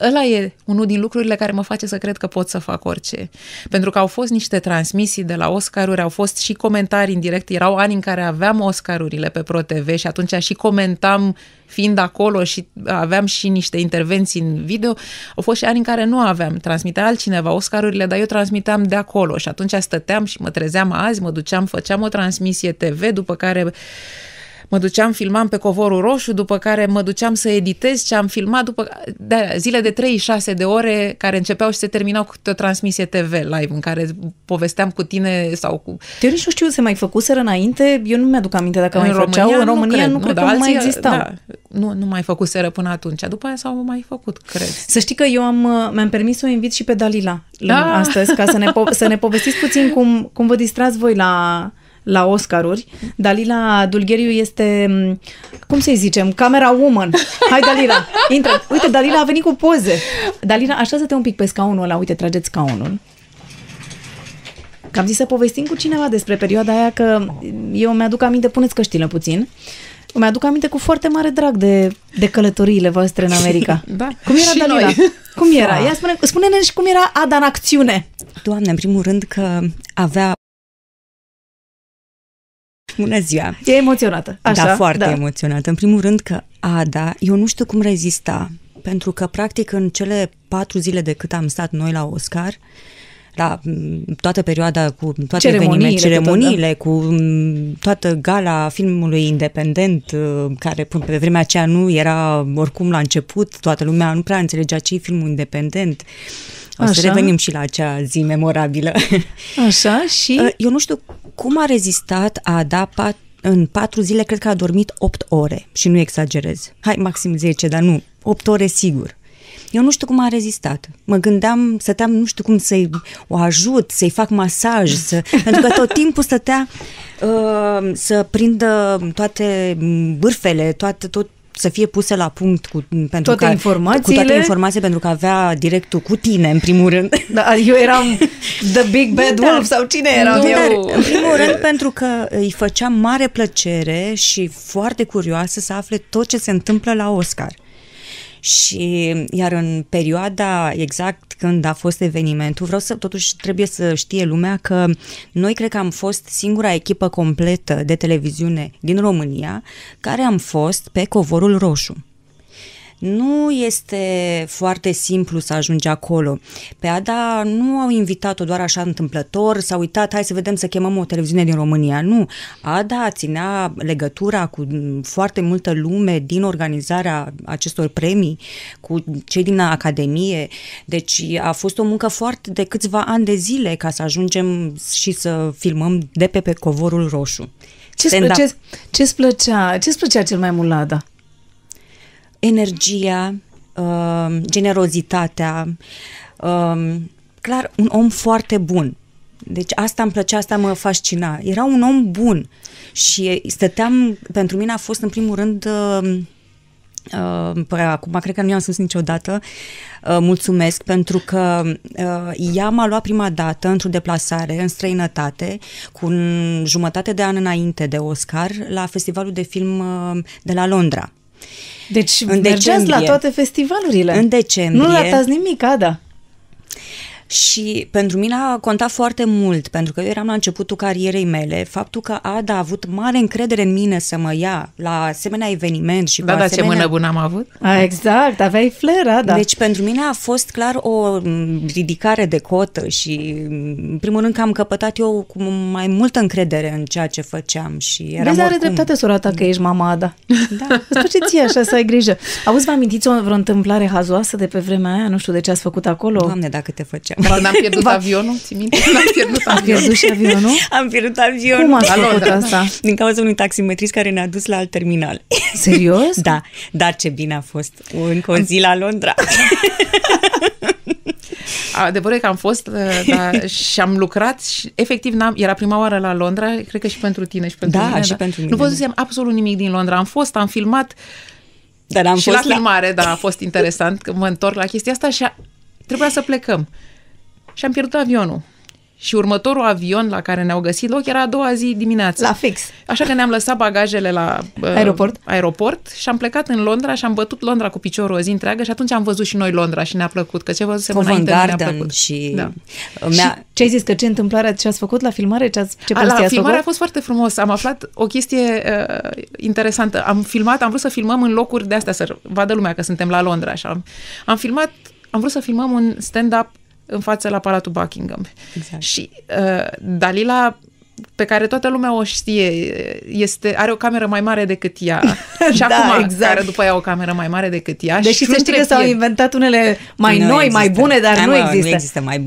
Ăla e unul din lucrurile care mă face să cred că pot să fac orice. Pentru că au fost niște transmisii de la Oscaruri, au fost și comentarii în direct. Erau ani în care aveam Oscarurile pe ProTV și atunci și comentam fiind acolo și aveam și niște intervenții în video. Au fost și ani în care nu aveam. Transmitea altcineva Oscarurile, dar eu transmiteam de acolo și atunci stăteam și mă trezeam azi, mă duceam, făceam o transmisie TV, după care mă duceam, filmam pe covorul roșu, după care mă duceam să editez ce am filmat, după de zile de 3-6 de ore care începeau și se terminau cu o transmisie TV live în care povesteam cu tine sau cu... Eu nici nu știu, se mai făcuseră înainte, eu nu mi-aduc aminte dacă în mai România, făceau, în România nu cred, nu, cred că mai existau. Da, nu, nu mai făcuseră până atunci, după aia s-au mai făcut, cred. Să știi că eu am, mi-am permis să o invit și pe Dalila da. astăzi, ca să ne, po- <laughs> să ne povestiți puțin cum, cum vă distrați voi la la Oscaruri. Dalila Dulgheriu este, cum să-i zicem, camera woman. Hai, Dalila, intră. Uite, Dalila a venit cu poze. Dalila, așează-te un pic pe scaunul ăla. Uite, trageți scaunul. Că am zis să povestim cu cineva despre perioada aia, că eu mi-aduc aminte, puneți căștile puțin, îmi aduc aminte cu foarte mare drag de, de călătoriile voastre în America. <laughs> Da, cum era și Dalila? Noi. Cum era? Ia spune, spune-ne și cum era Ada în acțiune. Doamne, în primul rând că avea Bună ziua! E emoționată. Așa, da, foarte da. emoționată. În primul rând că Ada, eu nu știu cum rezista, pentru că practic în cele patru zile de cât am stat noi la Oscar, la toată perioada cu toate ceremoniile, ceremoniile, cu, tot, da. cu toată gala filmului independent, care pe vremea aceea nu era oricum la început, toată lumea nu prea înțelegea ce e filmul independent. O să Așa. revenim și la acea zi memorabilă. <laughs> Așa, și? Eu nu știu cum a rezistat Ada pat, în patru zile, cred că a dormit 8 ore și nu exagerez. Hai, maxim 10, dar nu, 8 ore sigur. Eu nu știu cum a rezistat. Mă gândeam, stăteam, nu știu cum să-i o ajut, să-i fac masaj, să, <laughs> pentru că tot timpul stătea uh, să prindă toate bârfele, toate, tot să fie puse la punct cu, pentru toate că, informațiile. cu toate informații pentru că avea directul cu tine în primul rând. <laughs> Da, eu eram The Big Bad da, Wolf sau cine eram nu, eu? Dar, în primul rând pentru că îi făcea mare plăcere și foarte curioasă să afle tot ce se întâmplă la Oscar. Și iar în perioada exact când a fost evenimentul, vreau să totuși trebuie să știe lumea că noi cred că am fost singura echipă completă de televiziune din România care am fost pe covorul roșu. Nu este foarte simplu să ajungi acolo. Pe Ada nu au invitat-o doar așa întâmplător, s-a uitat, hai să vedem să chemăm o televiziune din România. Nu. Ada ținea legătura cu foarte multă lume din organizarea acestor premii, cu cei din Academie. Deci a fost o muncă foarte de câțiva ani de zile ca să ajungem și să filmăm de pe, pe covorul roșu. Ce-ți plăcea, ce-ți plăcea, ce-ți plăcea cel mai mult la Ada? Energia, uh, generozitatea, uh, clar, un om foarte bun. Deci asta îmi plăcea, asta mă fascina. Era un om bun și stăteam, pentru mine a fost în primul rând uh, Uh, păi, acum cred că nu i-am spus niciodată. Uh, mulțumesc pentru că uh, ea m-a luat prima dată într-o deplasare în străinătate cu un jumătate de an înainte de Oscar la festivalul de film uh, de la Londra. Deci În mergeați la decembrie. toate festivalurile. În decembrie. Nu ratați nimic, Ada. Și pentru mine a contat foarte mult, pentru că eu eram la începutul carierei mele, faptul că Ada a avut mare încredere în mine să mă ia la asemenea eveniment și Da, cu da, ce asemenea... mână bună am avut. A, exact, aveai flair, Ada. Deci pentru mine a fost clar o m, ridicare de cotă și în primul rând că am căpătat eu cu mai multă încredere în ceea ce făceam și eram Vezi, are oricum... dreptate sora ta că ești mama Ada. Da. <laughs> Îți place ție așa să ai grijă. Auzi, vă amintiți o vreo întâmplare hazoasă de pe vremea aia? Nu știu de ce ați făcut acolo. Doamne, dacă te făceam. Când <laughs> am pierdut avionul, ți minte? Când am pierdut A avionul. pierdut și avionul? <laughs> Am pierdut avionul. Cum ați La făcut Londra, asta? Din cauza unui taximetrist care ne-a dus la alt terminal. <laughs> Serios? Da, dar ce bine a fost. Încă o zi la Londra. Adevărul e că am fost uh, da, și am lucrat și efectiv n-am, era prima oară la Londra, cred că și pentru tine și pentru Da, mine. și pentru mine, Nu da. văzusem absolut nimic din Londra. Am fost, am filmat Dar am și fost la filmare, da, a fost interesant că mă întorc la chestia asta și a, trebuia să plecăm. Și am pierdut avionul. Și următorul avion la care ne-au găsit loc era a doua zi dimineața. La fix. Așa că ne-am lăsat bagajele la <laughs> uh, Aeroport. aeroport și am plecat în Londra și am bătut Londra cu piciorul o zi întreagă și atunci am văzut și noi Londra și ne-a plăcut, că ce văzusem Covent înainte nu ne-a Garden plăcut. și... Da. Mi-a... Ce ai zis, că ce întâmplare ce ați făcut la filmare? Ce, ați, ce A, prostie la ați filmare a făcut? fost foarte frumos. Am aflat o chestie uh, interesantă. Am filmat, am vrut să filmăm în locuri de astea, să vadă lumea că suntem la Londra. Așa. Am, am filmat, am vrut să filmăm un stand-up în față la Palatul Buckingham. Exact. Și uh, Dalila pe care toată lumea o știe, este, are o cameră mai mare decât ea. <laughs> și Da, acum, exact. care după ea o cameră mai mare decât ea. Deși și să știi că s-au întrepied. inventat unele mai Nu noi, mai există. bune, dar Hai, nu mă, există. Nu există mai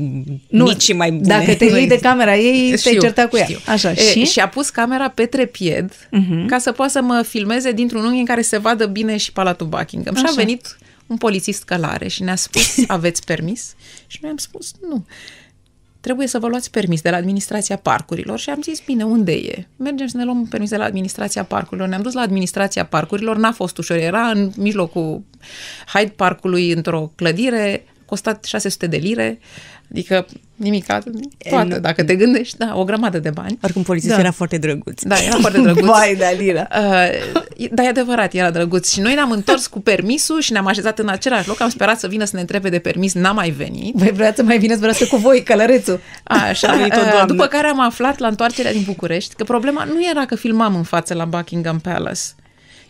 Nu, mici și mai bune. Dacă te Nu iei de există. camera ei, te-ai Știu, certat cu ea. știu. Așa, E, și? și a pus camera pe trepied uh-huh. ca să poată să mă filmeze dintr-un unghi în care se vadă bine și Palatul Buckingham. Și a Așa. venit un polițist călare și ne-a spus, <laughs> aveți permis? Și noi am spus, nu. Trebuie să vă luați permis de la administrația parcurilor și am zis, bine, unde e? Mergem să ne luăm permis de la administrația parcurilor. Ne-am dus la administrația parcurilor, n-a fost ușor, era în mijlocul Hyde Parkului într-o clădire, costat 600 de lire, adică nimic, toată, nu- dacă te gândești, da, o grămadă de bani. Oricum, polițistul Da. era foarte drăguț. Da, era foarte drăguț. <laughs> Vai, Dalila. Uh, da, e adevărat, era drăguț. Și noi ne-am întors cu permisul și ne-am așezat în același loc. Am sperat să vină să ne întrebe de permis, n-a mai venit. Voi vrea să mai vineți vreau cu voi, călărețul. Așa, <laughs> A venit o uh, doamnă. după care am aflat la întoarcerea din București că problema nu era că filmam în față la Buckingham Palace,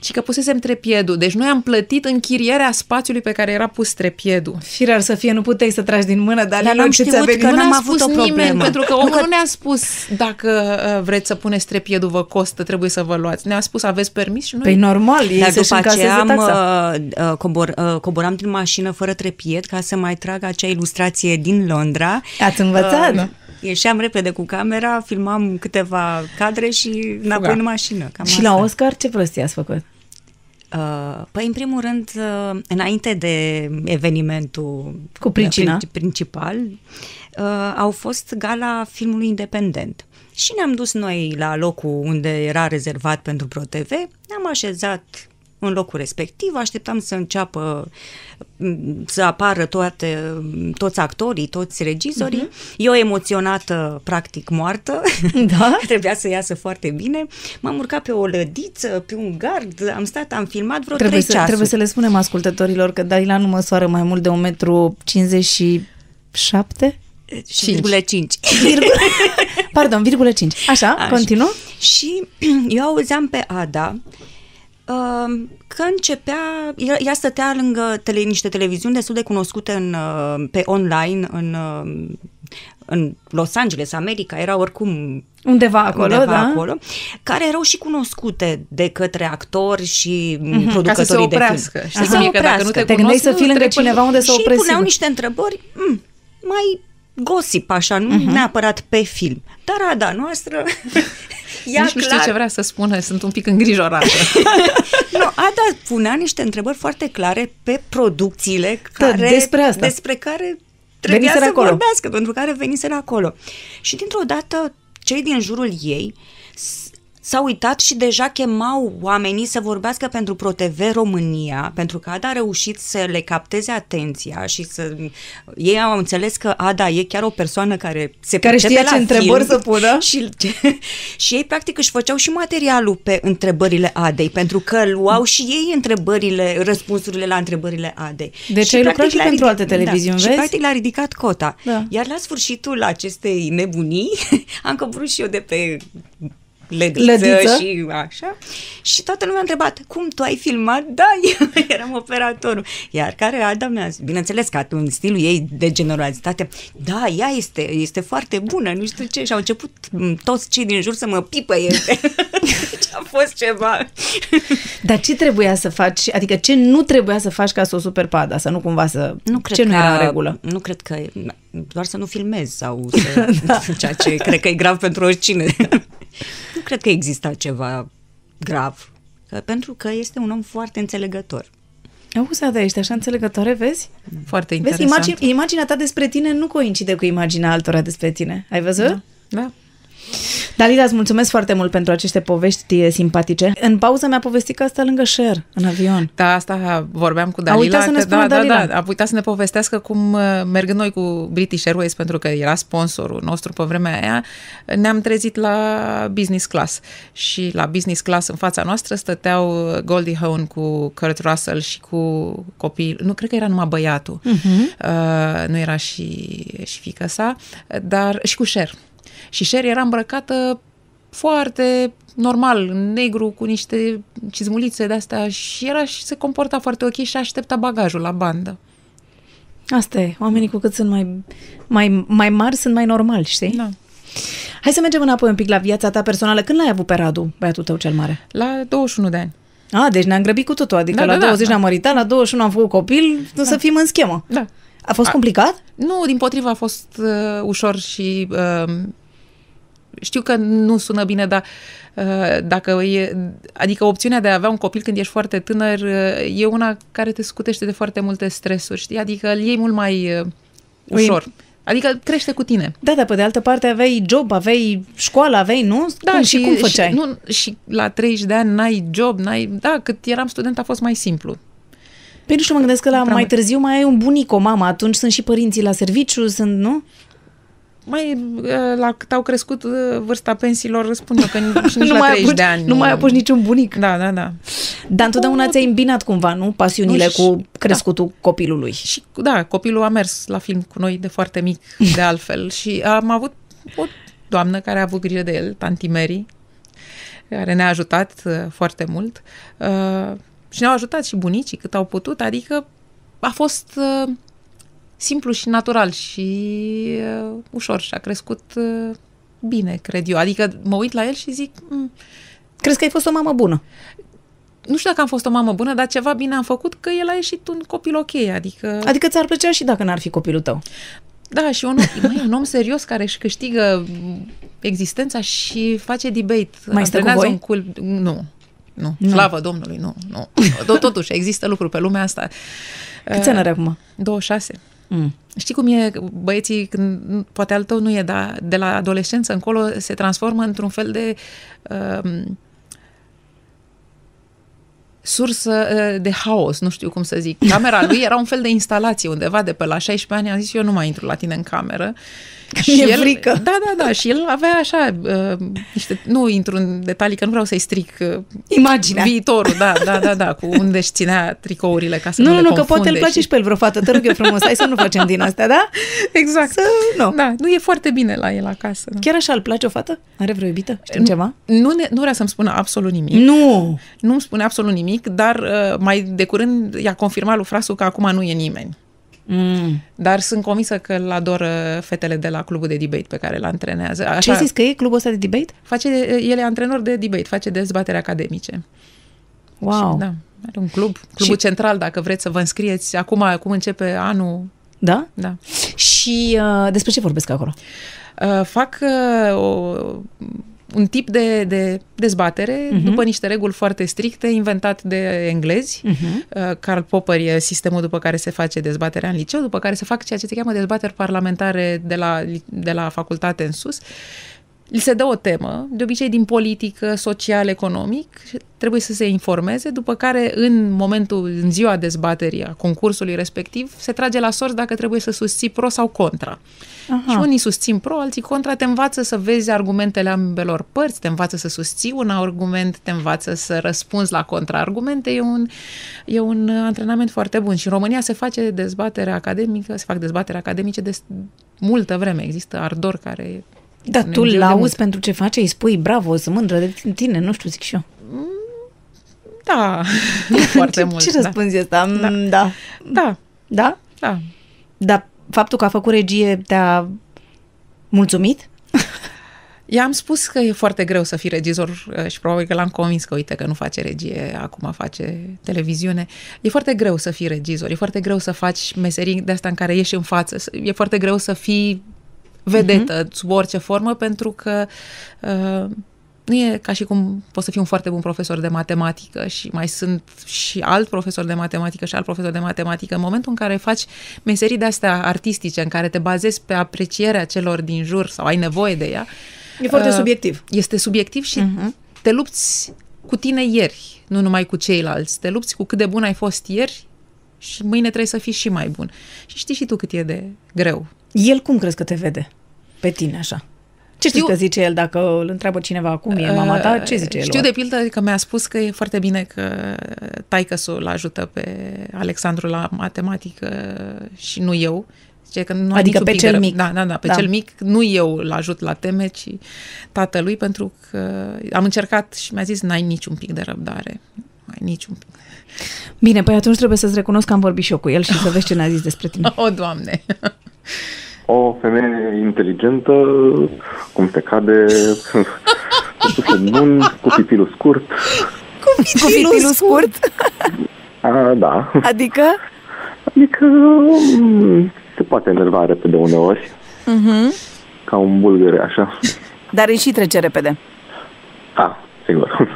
ci că pusesem trepiedul. Deci noi am plătit închirierea spațiului pe care era pus trepiedul. Firar să fie, nu puteai să tragi din mână, dar n-am ce știut ți-a venit. că nu n-am ne-a avut spus o nimeni, problemă. pentru că omul nu ne-a spus dacă uh, vreți să puneți trepiedul, vă costă, trebuie să vă luați. Ne-a spus aveți permis și noi... Păi normal, ei Dar să-și după aceea încaseze am, taxa. uh, uh, cobor, uh, coboram din mașină fără trepied ca să mai trag acea ilustrație din Londra. Ați învățat? Uh, ieșeam repede cu camera, filmam câteva cadre și înapoi Fuga. în mașină. Cam Și asta. la Oscar ce prostie ați făcut? Uh, păi, în primul rând, uh, înainte de evenimentul Cu pricina. prin- principal, uh, au fost gala filmului independent. Și ne-am dus noi la locul unde era rezervat pentru ProTV, ne-am așezat în locul respectiv, așteptam să înceapă m, să apară toate, toți actorii, toți regizorii. Uh-huh. Eu emoționată, practic moartă, <laughs> Da? <laughs> trebuia să iasă foarte bine. M-am urcat pe o lădiță, pe un gard, am stat, am filmat vreo Trebuie trei să, ceasuri. trebuie să le spunem ascultătorilor că Dalila nu măsoară mai mult de 1,57 m. și virgulă 5. Virgulă, <laughs> pardon, virgulă 5. Așa, Așa. continuă? Și <clears throat> eu auzeam pe Ada uh, că începea, ea, ea stătea lângă tele, niște televiziuni destul de cunoscute în, uh, pe online în, uh, în Los Angeles, America, era oricum Undeva acolo, undeva da? acolo, care erau și cunoscute de către actori și mm Ca producătorii să se de oprească. film. Știi Să cum se e că dacă nu oprească. te, Te gândeai cunosc, să fii nu lângă trec cineva unde să și oprezi puneau sigur. niște întrebări mm, mai gossip, așa, nu Mhm. uh-huh. neapărat pe film. Dar Ada noastră, <laughs> ea Nici nu știu clar, ce vrea să spună, sunt un pic îngrijorată. <laughs> nu, Ada punea niște întrebări foarte clare pe producțiile Da, care, despre asta. despre care trebuia Veniseră să acolo. vorbească, pentru care veniseră acolo. Și dintr-o dată, cei din jurul ei s- s-a uitat și deja chemau oamenii să vorbească pentru ProTV România, pentru că Ada a reușit să le capteze atenția și să... Ei au înțeles că Ada e chiar o persoană care se Care pricepe știe ce la întrebări film să pună. <laughs> Și, și ei practic își făceau și materialul pe întrebările Adei, pentru că luau și ei întrebările, răspunsurile la întrebările Adei. Deci ai lucrat și le-a pentru alte ridic- televiziuni, da, vezi? Și practic l-a ridicat cota. Da. Iar la sfârșitul acestei nebunii <laughs> am coborât și eu de pe lădiță, Lădiță? și așa. Și toată lumea a întrebat, cum tu ai filmat? <laughs> Da, eu eram operatorul. Iar care Ada mi-a zis, bineînțeles că în stilul ei de generozitate, da, ea este, este foarte bună, nu știu ce. Și au început m, toți cei din jur să mă pipăie. deci <laughs> a fost ceva. <laughs> Dar ce trebuia să faci, adică ce nu trebuia să faci ca să o super pada, să nu cumva să... Nu cred ce că, nu era în regulă? Nu cred că, doar să nu filmezi sau <laughs> să, da. <laughs> ceea ce cred că e grav pentru oricine. <laughs> nu cred că exista ceva grav, că, pentru că este un om foarte înțelegător. Auzi, Ada, ești așa înțelegătoare, vezi? Foarte Vezi, interesant. imagine, imaginea ta despre tine nu coincide cu imaginea altora despre tine. Ai văzut? Da. Da. Dalila, îți mulțumesc foarte mult pentru aceste povești eh, simpatice. În pauză mi-a povestit că asta lângă Cher, în avion. Da, asta vorbeam cu A Dalila. uitat să ne că, spună da, Dalila. da, da, a uitat să ne povestească cum, uh, mergând noi cu British Airways, pentru că era sponsorul nostru pe vremea aia, ne-am trezit la business class. Și la business class în fața noastră stăteau Goldie Hawn cu Kurt Russell și cu copii. Nu, cred că era numai băiatul. Uh-huh. Uh, nu era și, și fica sa, dar și cu Cher. Și Cher era îmbrăcată foarte normal, în negru, cu niște cizmulițe de-astea și era și se comporta foarte ok și aștepta bagajul la bandă. Asta e. Oamenii cu cât sunt mai, mai, mai mari, sunt mai normali, știi? Da. Hai să mergem înapoi un pic la viața ta personală. Când l-ai avut pe Radu, băiatul tău cel mare? La 21 de ani. A, deci ne-am grăbit cu totul. Adică Da, la da, da, 20 da. ne-am măritat, la 21 am făcut copil, da. să fim în schemă. Da. A fost A- complicat? Nu, din potriva a fost uh, ușor și uh, știu că nu sună bine, dar uh, dacă e, adică opțiunea de a avea un copil când ești foarte tânăr uh, e una care te scutește de foarte multe stresuri, știi? Adică îl iei mult mai uh, ușor. Adică crește cu tine. Da, dar pe de altă parte aveai job, aveai școală, aveai, nu? Da, cum, și, și cum făceai? Și, nu, și la 30 de ani n-ai job, n-ai... Da, cât eram student a fost mai simplu. Păi nu știu, mă gândesc că la Prea mai mult. târziu mai ai un bunic, o mamă, atunci sunt și părinții la serviciu, sunt, nu? Mai, uh, la cât au crescut uh, vârsta pensiilor, spun eu că nici, <laughs> nici nu la mai 30 apuci, de ani. Nu mai apuci niciun bunic. Da, da, da. Dar întotdeauna ți-ai îmbinat cumva, nu? Pasiunile Nu, și- cu crescutul copilului. Și da, copilul a mers la film cu noi de foarte mic, de <laughs> altfel. și am avut o doamnă care a avut grijă de el, tanti Mary, care ne-a ajutat uh, foarte mult. Uh, și ne-au ajutat și bunicii cât au putut, adică a fost uh, simplu și natural și uh, ușor și a crescut uh, bine, cred eu. Adică mă uit la el și zic, "Mm, Crezi că ai fost o mamă bună? nu știu dacă am fost o mamă bună, dar ceva bine am făcut că el a ieșit un copil ok, adică... Adică ți-ar plăcea și dacă n-ar fi copilul tău. Da, și un, măi, <laughs> un om serios care își câștigă existența și face debate. Mai stă cu antrenează voi? un cul... Nu. Nu. Nu. Slavă Domnului, nu, nu. Tot- Totuși, există lucruri pe lumea asta. Câți ani are acum? 26. Mm. Știi cum e băieții, când, poate al tău nu e, dar de la adolescență încolo se transformă într-un fel de um, sursă uh, de haos, nu știu cum să zic. Camera lui era un fel de instalație undeva de pe la 16 ani, am zis eu nu mai intru la tine în cameră. Mi-e el, frică. Da, da, da, și el avea așa, uh, niște, nu intru în detalii, că nu vreau să-i stric uh, Imaginea. viitorul, da, da, da, da, cu unde își ținea tricourile ca să nu, Nu, nu, le nu, că poate îl confunde place și pe el vreo fată. Te rog eu frumos, hai să nu facem din astea, da? Exact. Să, nu. Da, nu e foarte bine la el acasă. Da. Chiar așa îl place o fată? Are vreo iubită? Știm ceva? Nu, ne, nu vrea să-mi spună absolut nimic. Nu! Nu îmi spune absolut nimic, dar uh, mai de curând i-a confirmat lui Frasu că acum nu e nimeni. Mm. Dar sunt convinsă că îl adoră fetele de la clubul de debate pe care îl antrenează. Așa, Ce ai zis că e clubul ăsta de debate? Face, el e antrenor de debate, face dezbatere academice. Wow. Și, da, are un club, clubul Și- central, dacă vreți să vă înscrieți. Acum, acum începe anul, Da? da. Și uh, despre ce vorbesc acolo? Uh, fac uh, o, un tip de, de dezbatere uh-huh. după niște reguli foarte stricte inventat de englezi. Uh-huh. Uh, Karl Popper e sistemul după care se face dezbaterea în liceu, după care se fac ceea ce se cheamă dezbateri parlamentare de la, de la facultate în sus. Li se dă o temă, de obicei din politică, social, economic, și trebuie să se informeze, după care în momentul, în ziua dezbaterii a concursului respectiv, se trage la sorți dacă trebuie să susții pro sau contra. Aha. Și unii susțin pro, alții contra, te învață să vezi argumentele ambelor părți, te învață să susții un argument, te învață să răspunzi la contraargumente, e un, e un antrenament foarte bun. Și în România se face dezbatere academică, se fac dezbatere academice de multă vreme, există ardor care da, tu îl lauzi pentru ce face, îi spui bravo, sunt mândră de tine, nu știu, zic și eu. Da, <laughs> <laughs> nu foarte ce, mult. Ce răspunzi da. asta? Da. da. Da. Da? Da. Dar faptul că a făcut regie te-a mulțumit? <laughs> I-am spus că e foarte greu să fii regizor uh, și probabil că l-am convins că uite că nu face regie, acum face televiziune. E foarte greu să fii regizor, e foarte greu să faci meserii de asta în care ieși în față, e foarte greu să fii vedetă uh-huh. sub orice formă pentru că uh, nu e ca și cum poți să fii un foarte bun profesor de matematică și mai sunt și alt profesor de matematică și alt profesor de matematică. În momentul în care faci meserii de astea artistice, în care te bazezi pe aprecierea celor din jur sau ai nevoie de ea, e foarte uh, subiectiv. Este subiectiv și uh-huh. te lupți cu tine ieri, nu numai cu ceilalți. Te lupți cu cât de bun ai fost ieri și mâine trebuie să fii și mai bun. Și știi și tu cât e de greu. El cum crezi că te vede pe tine așa? Ce știi că zice el dacă îl întreabă cineva cum e mama ta? Ce zice el? Știu de pildă că mi-a spus că e foarte bine că taică îl ajută pe Alexandru la matematică și nu eu. Zice că nu adică pe cel de mic. Da, da, da, pe da. cel mic nu eu îl ajut la teme, ci tatălui, pentru că am încercat și mi-a zis n-ai niciun pic de răbdare. Ai niciun pic. Bine, păi atunci trebuie să-ți recunosc că am vorbit și eu cu el și să vezi ce ne-a zis despre tine. <laughs> O, Doamne! o femeie inteligentă, cum se cade, cu bun, cu pipilul scurt. Cu pipilul scurt? A, da. Adică? Adică mm, se poate enerva repede uneori. Uh-huh. Ca un bulgăre, așa. Dar îi și trece repede. Da, sigur.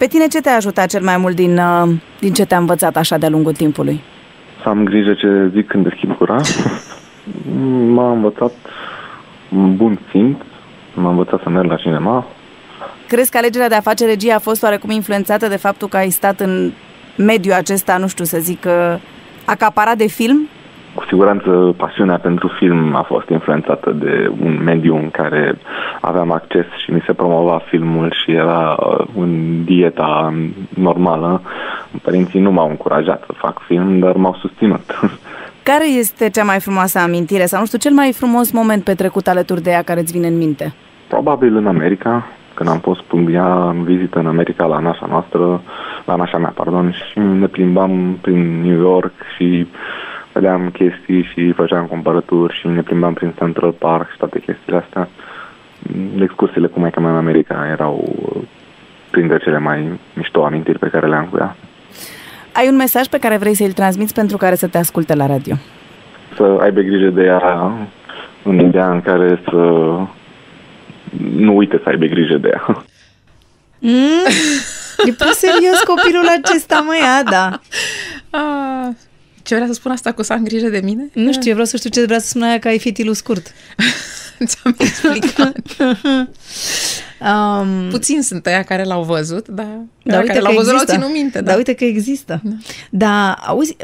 Pe tine ce te-a ajutat cel mai mult din, uh, din ce te-a învățat așa de-a lungul timpului? Să am grijă ce zic când deschid gura. <laughs> M-a învățat bun simț, m-a învățat să merg la cinema. Crezi că alegerea de a face regie a fost oarecum influențată de faptul că ai stat în mediul acesta, nu știu să zic, uh, acaparat de film? Cu siguranță pasiunea pentru film a fost influențată de un mediu în care aveam acces și mi se promova filmul și era uh, în dieta normală. Părinții nu m-au încurajat să fac film, dar m-au susținut. <laughs> Care este cea mai frumoasă amintire sau, nu știu, cel mai frumos moment petrecut alături de ea care îți vine în minte? Probabil în America, când am fost ea în vizită în America la nașa noastră, la nașa mea, pardon, și ne plimbam prin New York și vedeam chestii și făceam cumpărături și ne plimbam prin Central Park și toate chestiile astea. Excursiile cu maica mea în America erau printre cele mai mișto amintiri pe care le-am cu ea. Ai un mesaj pe care vrei să-l transmiți pentru care să te asculte la radio? Să aibă grijă de ea în ideea în care să nu uite să aibă grijă de ea. Mm? E prea serios copilul acesta, măi, Ada. Ah, ce vrea să spun asta cu să am grijă de mine? Nu știu, eu vreau să știu ce vrea să spună aia că ai fitilul scurt. <laughs> Ți-am explicat. <laughs> Um, Puțin sunt aia care l-au văzut, dar da, uite care l-au văzut l-au ținut minte. Da. da, uite că există. Da. Dar, auzi,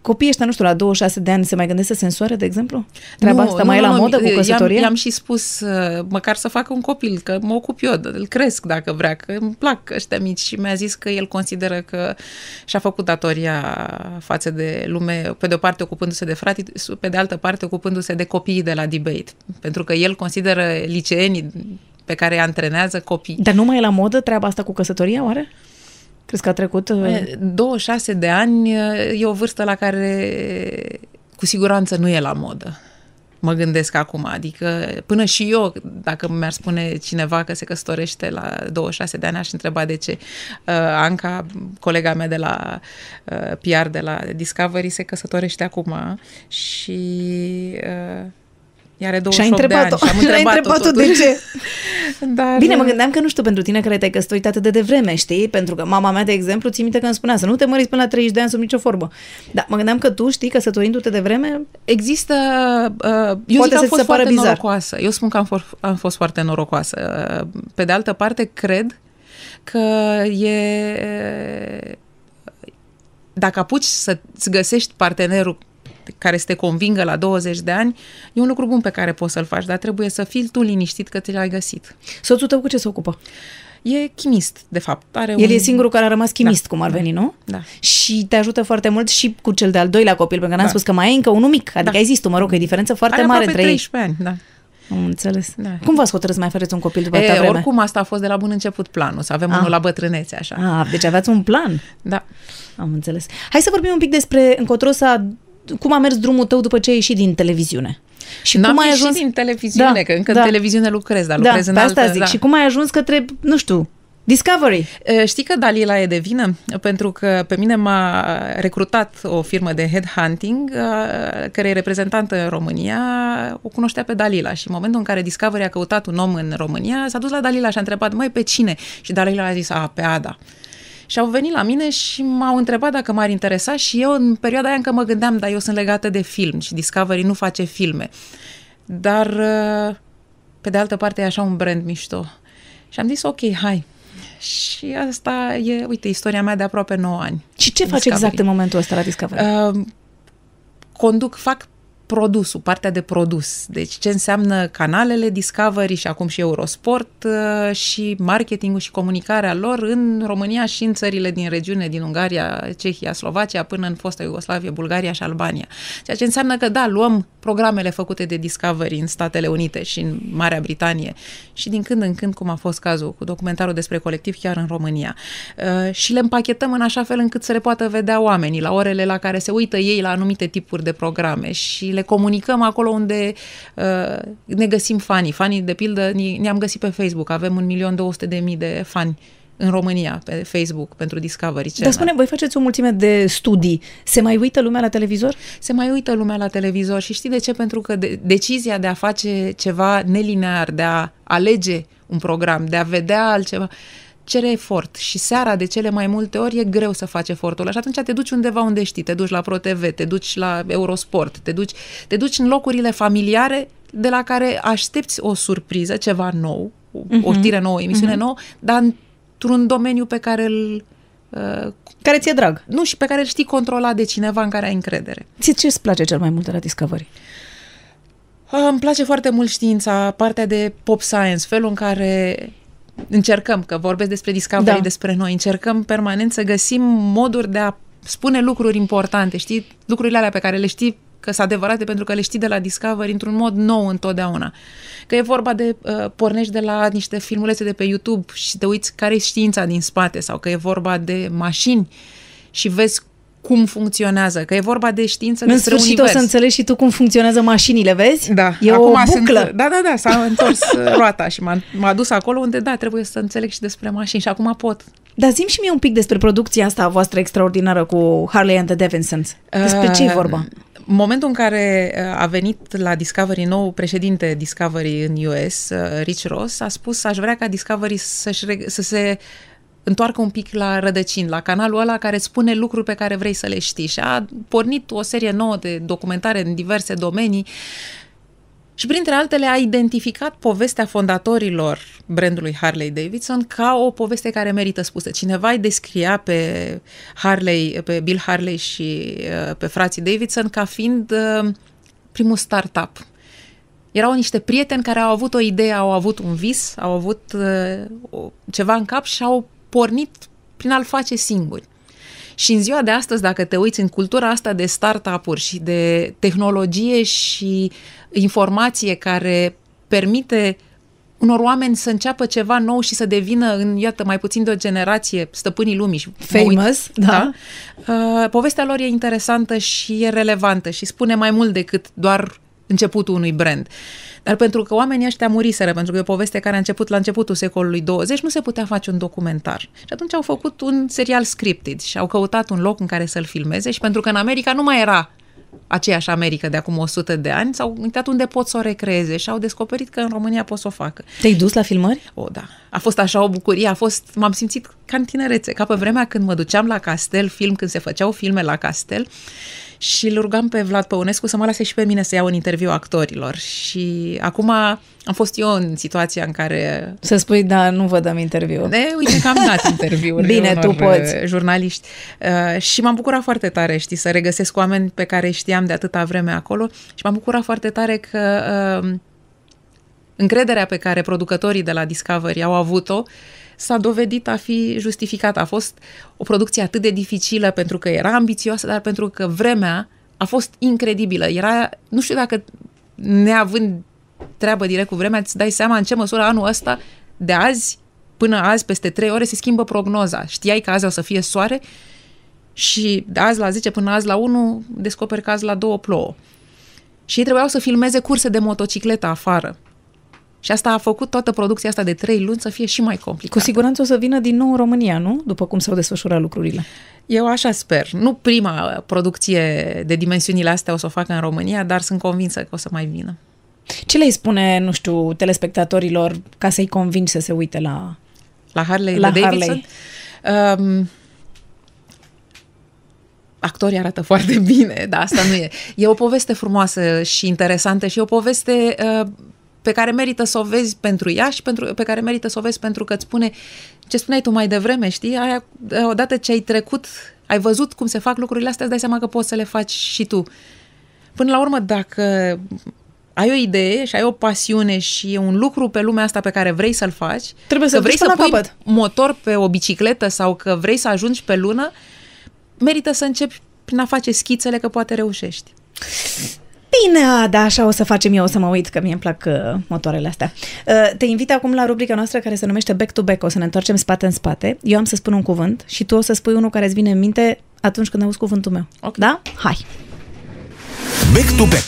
copiii ăștia, nu știu, la 26 de ani se mai gândesc să se însoare, de exemplu? Treaba nu, asta nu, mai nu, e la nu, modă cu căsătorie? I-am, i-am și spus, uh, măcar să facă un copil, că mă ocup eu, îl cresc dacă vrea, că îmi plac ăștia mici și mi-a zis că el consideră că și-a făcut datoria față de lume, pe de o parte ocupându-se de frate, pe de altă parte ocupându-se de copiii de la debate. Pentru că el consideră liceenii pe care îi antrenează copii. Dar nu mai e la modă treaba asta cu căsătoria, oare? Crezi că a trecut? 26 uh, de ani uh, e o vârstă la care cu siguranță nu e la modă. Mă gândesc acum, adică până și eu, dacă mi-ar spune cineva că se căsătorește la 26 de ani, aș întreba de ce. Uh, Anca, colega mea de la uh, PR de la Discovery, se căsătorește acum și uh, Ea are Și ai 28 de ani întrebat-o, și am și ai întrebat-o, întrebat-o de totuși. ce. <laughs> Dar, Bine, mă gândeam că nu știu pentru tine care te-ai căsătorit atât de devreme, știi? Pentru că mama mea, de exemplu, ții minte că îmi spunea să nu te măriți până la 30 de ani sub nicio formă. Dar mă gândeam că tu știi, căsătorindu-te de vreme, Există, uh, eu zic Poate că am să-ți fost se pară foarte bizar. norocoasă. Eu spun că am fost, am fost foarte norocoasă. Uh, Pe de altă parte, cred că e... Dacă apuci să-ți găsești partenerul care să te convingă la 20 de ani, e un lucru bun pe care poți să-l faci, dar trebuie să fii tu liniștit că ți l-ai găsit. soțul tău cu ce se ocupă? E chimist, de fapt. Are El un... e singurul care a rămas chimist, Da. cum ar veni, nu? Da. Și te ajută foarte mult și cu cel de-al doilea copil, pentru că n-am Da. spus că mai e încă unul mic, adică Da. ai zis tu, mă rog, că e diferență foarte Are mare aproape între ei. 13 ani, da. Am înțeles. Da. Cum v-ați hotărât să mai faceți un copil după atâta E, vreme? oricum, asta a fost de la bun început planul, să avem Ah. unul la bătrânețe, așa. Ah, deci aveați un plan. Da. Am înțeles. Hai să vorbim un pic despre încotro s-a, cum a mers drumul tău după ce ai ieșit din televiziune. Și N-am cum ai ieșit ajuns din televiziune, Da, că încă da. în televiziune lucrez, dar Da, lucrez în pe asta altă... zic. da. Și cum ai ajuns către, nu știu, Discovery. E, Știi că Dalila e de vină? Pentru că pe mine m-a recrutat o firmă de headhunting, a, care e reprezentantă în România, o cunoștea pe Dalila și în momentul în care Discovery a căutat un om în România, s-a dus la Dalila și a întrebat, măi, pe cine? Și Dalila a zis, a, pe Ada. Și au venit la mine și m-au întrebat dacă m-ar interesa și eu în perioada aia încă mă gândeam, dar eu sunt legată de film și Discovery nu face filme. Dar, uh, pe de altă parte, e așa un brand mișto. Și am zis, ok, hai. Și asta e, uite, istoria mea de aproape 9 ani. Și ce faci Discovery. exact în momentul ăsta la Discovery? Uh, conduc, fac produsul, partea de produs. Deci ce înseamnă canalele Discovery și acum și Eurosport uh, și marketingul și comunicarea lor în România și în țările din regiune, din Ungaria, Cehia, Slovacia, până în fosta Iugoslavie, Bulgaria și Albania. Ceea ce înseamnă că, da, luăm programele făcute de Discovery în Statele Unite și în Marea Britanie și din când în când, cum a fost cazul cu documentarul despre colectiv chiar în România. Uh, și le împachetăm în așa fel încât să le poată vedea oamenii la orele la care se uită ei la anumite tipuri de programe și le comunicăm acolo unde uh, ne găsim fanii. Fanii, de pildă, ne- ne-am găsit pe Facebook. Avem 1.200.000 de fani în România pe Facebook pentru Discovery Dar Channel. spune, voi faceți o mulțime de studii. Se mai uită lumea la televizor? se mai uită lumea la televizor și știi de ce? Pentru că de, decizia de a face ceva nelinear, de a alege un program, de a vedea altceva, cere efort și seara de cele mai multe ori e greu să faci efortul ăla și atunci te duci undeva unde știi, te duci la ProTV, te duci la Eurosport, te duci, te duci în locurile familiare de la care aștepți o surpriză, ceva nou, o, o știre nouă, o emisiune nouă, dar într-un domeniu pe care îl uh, Care ți-e drag? nu și pe care îl știi controla de cineva în care ai încredere. Ție ce îți place cel mai mult de la Discovery? Ah, Îmi place foarte mult știința, partea de pop science, felul în care încercăm, că vorbesc despre Discovery, Da. da. despre noi, încercăm permanent să găsim moduri de a spune lucruri importante, știi? Lucrurile alea pe care le știi că sunt adevărate pentru că le știi de la Discovery într-un mod nou întotdeauna. Că e vorba de, uh, pornești de la niște filmulețe de pe YouTube și te uiți care e știința din spate sau că e vorba de mașini și vezi cum funcționează, că e vorba de știință În despre sfârșit univers. o să înțelegi și tu cum funcționează mașinile, vezi? Da, E acum o buclă. Sunt, da, da, da, s-a întors <laughs> uh, roata și m-a, m-a dus acolo unde, da, trebuie să înțeleg și despre mașini și acum pot. Dar zim și mie un pic despre producția asta a voastră extraordinară cu Harley and the Davidsons. Despre ce e Uh, vorba? În momentul în care uh, a venit la Discovery nou președinte Discovery în US, uh, Rich Ross, a spus aș vrea ca Discovery să-și, reg- să se întoarcă un pic la rădăcini, la canalul ăla care spune lucruri pe care vrei să le știi. Și a pornit o serie nouă de documentare în diverse domenii și printre altele a identificat povestea fondatorilor brandului Harley Davidson ca o poveste care merită spusă. Cineva îi descria pe Harley, pe Bill Harley și uh, pe frații Davidson ca fiind uh, primul startup. Erau niște prieteni care au avut o idee, au avut un vis, au avut uh, o, ceva în cap și au pornit prin a-l face singuri. Și în ziua de astăzi, dacă te uiți în cultura asta de startup-uri și de tehnologie și informație care permite unor oameni să înceapă ceva nou și să devină în, iată, mai puțin de o generație stăpânii lumii. Și mă uit- Famous, da. Uh, povestea lor e interesantă și e relevantă și spune mai mult decât doar începutul unui brand. Dar pentru că oamenii ăștia muriseră, pentru că e o poveste care a început la începutul secolului 20, nu se putea face un documentar. Și atunci au făcut un serial scripted și au căutat un loc în care să-l filmeze și pentru că în America nu mai era aceeași America de acum 100 de ani, s-au uitat unde pot să o recreeze și au descoperit că în România pot să o facă. Te-ai dus la filmări? O, da. A fost așa o bucurie, a fost, m-am simțit ca în tinerețe, ca pe vremea când mă duceam la castel, film, când se făceau filme la castel și îl rugam pe Vlad Păunescu să mă lase și pe mine să iau un interviu actorilor. Și acum am fost eu în situația în care... Să spui, da, nu vă dăm interviu. De, uite că am dat interviuri <laughs> Bine, unor tu poți. uh, jurnaliști. Uh, și m-am bucurat foarte tare, știi, să regăsesc oameni pe care știam de atâta vreme acolo și m-am bucurat foarte tare că uh, încrederea pe care producătorii de la Discovery au avut-o s-a dovedit a fi justificată. A fost o producție atât de dificilă pentru că era ambițioasă, dar pentru că vremea a fost incredibilă. Era, nu știu dacă neavând treabă direct cu vremea, îți dai seama în ce măsură anul ăsta, de azi până azi, peste trei ore, se schimbă prognoza. Știai că azi o să fie soare și de azi la 10 până azi la 1 descoperi că azi la 2 plouă. Și ei trebuiau să filmeze curse de motocicletă afară. Și asta a făcut toată producția asta de trei luni să fie și mai complicată. Cu siguranță o să vină din nou în România, nu? După cum s-au desfășurat lucrurile. Eu așa sper. Nu prima producție de dimensiunile astea o să o facă în România, dar sunt convinsă că o să mai vină. Ce le spune, nu știu, telespectatorilor ca să-i convingi să se uite la... La Harley La de Davidson? Um, actorii arată foarte bine, dar asta nu e. E o poveste frumoasă și interesantă și e o poveste uh, pe care merită să o vezi pentru ea și pentru, pe care merită să o vezi pentru că îți spune ce spuneai tu mai devreme, știi? Aia, odată ce ai trecut, ai văzut cum se fac lucrurile astea, îți dai seama că poți să le faci și tu. Până la urmă, dacă ai o idee și ai o pasiune și e un lucru pe lumea asta pe care vrei să-l faci, Trebuie să că vrei duci să până la pui capăt. motor pe o bicicletă sau că vrei să ajungi pe lună, merită să începi prin a face schițele că poate reușești. Bine, da, așa o să facem eu, o să mă uit, că mie îmi plac uh, motoarele astea. Uh, te invit acum la rubrica noastră care se numește Back to Back. O să ne întoarcem spate în spate. Eu am să spun un cuvânt și tu o să spui unul care îți vine în minte atunci când auzi cuvântul meu. Ok. Da? Hai! Back to back.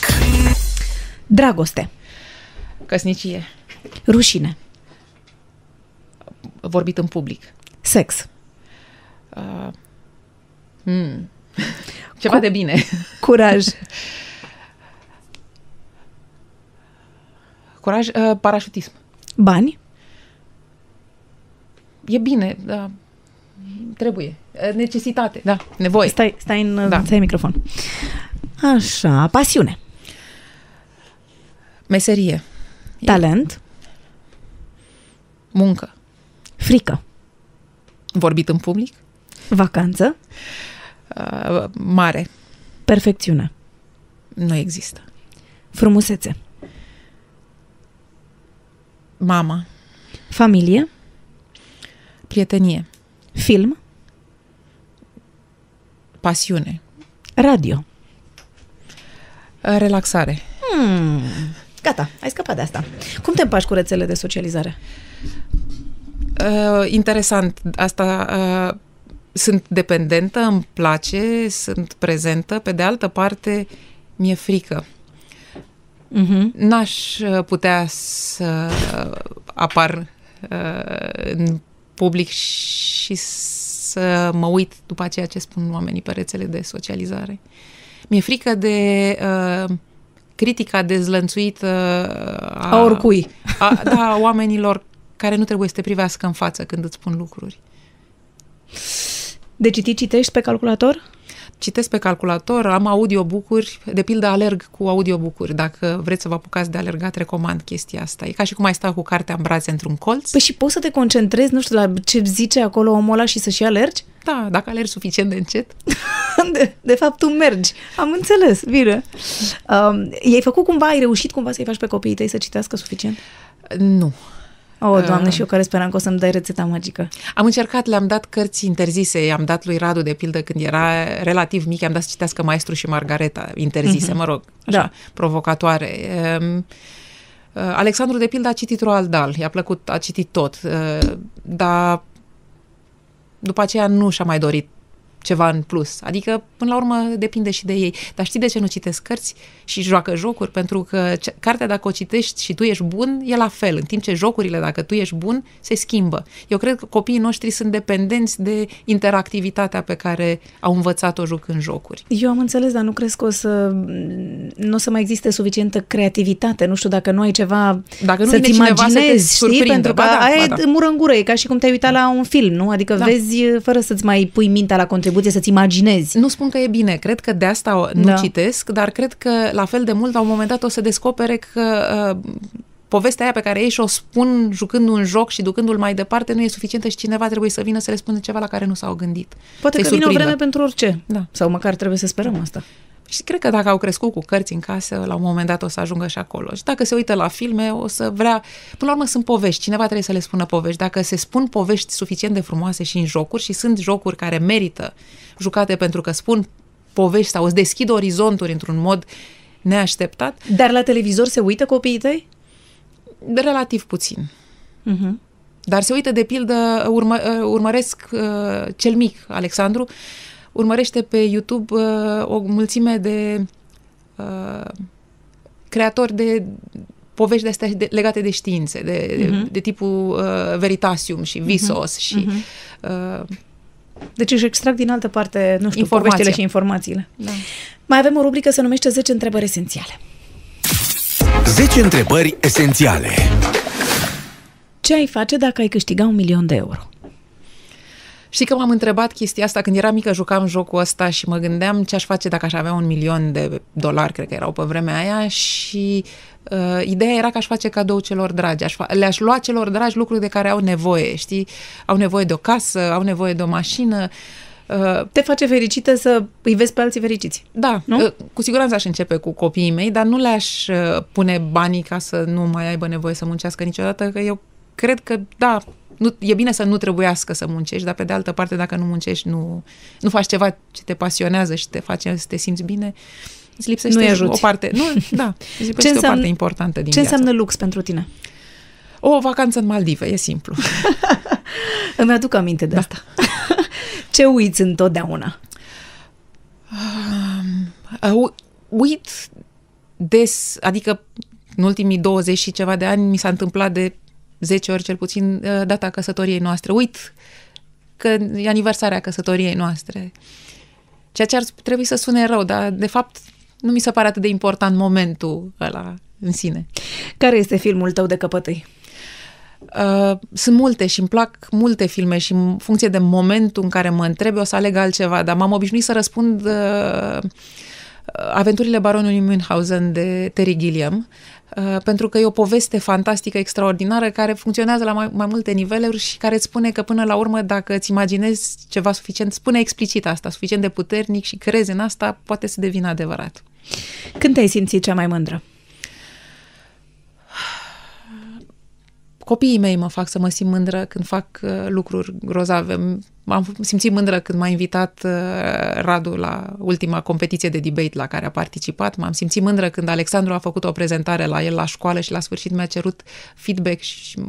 Dragoste, Căsnicie, rușine, vorbit în public. sex, Uh, hmm. <laughs> Ceva de bine. curaj, <laughs> Curaj, uh, parașutism. bani, E bine, da. Trebuie. Uh, Necesitate, da. Nevoie. stai, stai în, Da. da. stai în microfon. Așa, pasiune, Meserie. talent, Muncă. frică, Vorbit în public. vacanță, Uh, mare. perfecțiune, Nu există. frumusețe, Mama. familie, Prietenie. film, Pasiune. radio. Uh, Relaxare. Hmm. Gata, ai scăpat de asta. Cum te împaci cu rețelele de socializare? Uh, interesant. Asta uh, sunt dependentă, îmi place, sunt prezentă. Pe de altă parte, mi-e frică. Uh-huh. N-aș uh, putea să apar uh, în public și să mă uit după ceea ce spun oamenii pe rețele de socializare. Mi-e frică de uh, critica dezlănțuită a, A oricui. A, da, a oamenilor care nu trebuie să te privească în față când îți spun lucruri. De citit citești pe calculator? Citesc pe calculator, am audiobook-uri, de pildă alerg cu audiobook-uri. Dacă vreți să vă apucați de alergat, recomand chestia asta. E ca și cum ai sta cu cartea în brațe într-un colț. Păi și poți să te concentrezi, nu știu, la ce zice acolo omul ăla și să-și alergi? Da, dacă alergi suficient de încet. <laughs> De, de fapt, tu mergi. Am înțeles, bine. Um, i-ai făcut cumva, ai reușit cumva să-i faci pe copiii tăi să citească suficient? Nu. Oh, doamne, Uh. și eu care speram că o să-mi dai rețeta magică. Am încercat, le-am dat cărți interzise, i-am dat lui Radu, de pildă, când era relativ mic, i-am dat să citească Maestru și Margareta, interzise, mă rog, așa, Da. provocatoare. Um, uh, Alexandru, de pildă, a citit Roald Dahl, i-a plăcut, a citit tot, uh, dar după aceea nu și-a mai dorit ceva în plus. Adică, până la urmă, depinde și de ei. Dar știi de ce nu citesc cărți și joacă jocuri? Pentru că ce- cartea, dacă o citești și tu ești bun, e la fel. În timp ce jocurile, dacă tu ești bun, se schimbă. Eu cred că copiii noștri sunt dependenți de interactivitatea pe care au învățat-o jucând jocuri. Eu am înțeles, dar nu crezi că o să nu o să mai existe suficientă creativitate. Nu știu dacă nu ai ceva Dacă nu să-ți vine cineva să te imaginezi, știi? surprindă. Pentru că Ba da, aia ba e da. mură în gură, e ca și cum te-ai uitat la un film, nu? Adică Da. vezi fără să-ți mai pui mintea la contribuție, să-ți imaginezi. Nu spun că e bine, cred că de asta o- nu Da. citesc, dar cred că la fel de mult la un moment dat o să descopere că uh, povestea aia pe care ei și-o spun jucând un joc și ducându-l mai departe nu e suficientă și cineva trebuie să vină să le spună ceva la care nu s-au gândit. Poate Să-i că vine o surprindă. vreme pentru orice. Da. Sau măcar trebuie să sperăm asta. Și cred că dacă au crescut cu cărți în casă, la un moment dat o să ajungă și acolo. Și dacă se uită la filme, o să vrea... Până la urmă sunt povești, cineva trebuie să le spună povești. Dacă se spun povești suficient de frumoase și în jocuri, și sunt jocuri care merită jucate pentru că spun povești sau îți deschid orizonturi într-un mod neașteptat, Dar la televizor se uită copiii tăi? relativ puțin. Uh-huh. Dar se uită, de pildă, urmă, urmăresc uh, cel mic, Alexandru, urmărește pe YouTube uh, o mulțime de uh, creatori de povești de astea de, legate de științe, de, uh-huh. de, de tipul uh, Veritasium și Visos uh-huh. și uh, Deci își extrag din altă parte, nu știu, Informația. poveștile și informațiile. da. Mai avem o rubrică se numește 10 întrebări esențiale. 10 întrebări esențiale. Ce ai face dacă ai câștiga un milion de euro? Știi că m-am întrebat chestia asta când eram mică, jucam jocul ăsta și mă gândeam ce aș face dacă aș avea un milion de dolari, cred că erau pe vremea aia și uh, ideea era că aș face cadou celor dragi, aș fa- le-aș lua celor dragi lucruri de care au nevoie, știi? Au nevoie de o casă, au nevoie de o mașină. Uh, Te face fericită să îi vezi pe alții fericiți. da, Nu? uh, cu siguranță aș începe cu copiii mei, dar nu le-aș uh, pune banii ca să nu mai aibă nevoie să muncească niciodată, că eu cred că, da, nu, e bine să nu trebuiască să muncești, dar pe de altă parte, dacă nu muncești, nu, nu faci ceva ce te pasionează și te face să te simți bine, îți lipsește Nu-i ajuți. o parte. Nu, da, <laughs> îți lipsește înseamnă- o parte importantă din Ce viață. înseamnă lux pentru tine? O vacanță în Maldive, e simplu. <laughs> Îmi aduc aminte de da. asta. <laughs> Ce uiți întotdeauna? Uh, uit des, adică în ultimii 20 și ceva de ani mi s-a întâmplat de 10 ori cel puțin uh, data căsătoriei noastre. Uit că e aniversarea căsătoriei noastre. Ceea ce ar trebui să sune rău, dar de fapt nu mi se pare atât de important momentul ăla în sine. Care este filmul tău de căpătâi? Uh, sunt multe și îmi plac multe filme și în funcție de momentul în care mă întreb o să aleg altceva, dar m-am obișnuit să răspund uh, Aventurile baronului Münchhausen de Terry Gilliam, uh, pentru că e o poveste fantastică, extraordinară, care funcționează la mai, mai multe niveluri și care îți spune că până la urmă, dacă îți imaginezi ceva suficient, spune explicit asta, suficient de puternic și crezi în asta, poate să devină adevărat. Când te-ai simțit cea mai mândră? Copiii mei mă fac să mă simt mândră când fac uh, lucruri grozave. M-am simțit mândră când m-a invitat uh, Radu la ultima competiție de debate la care a participat. M-am simțit mândră când Alexandru a făcut o prezentare la el la școală și la sfârșit mi-a cerut feedback și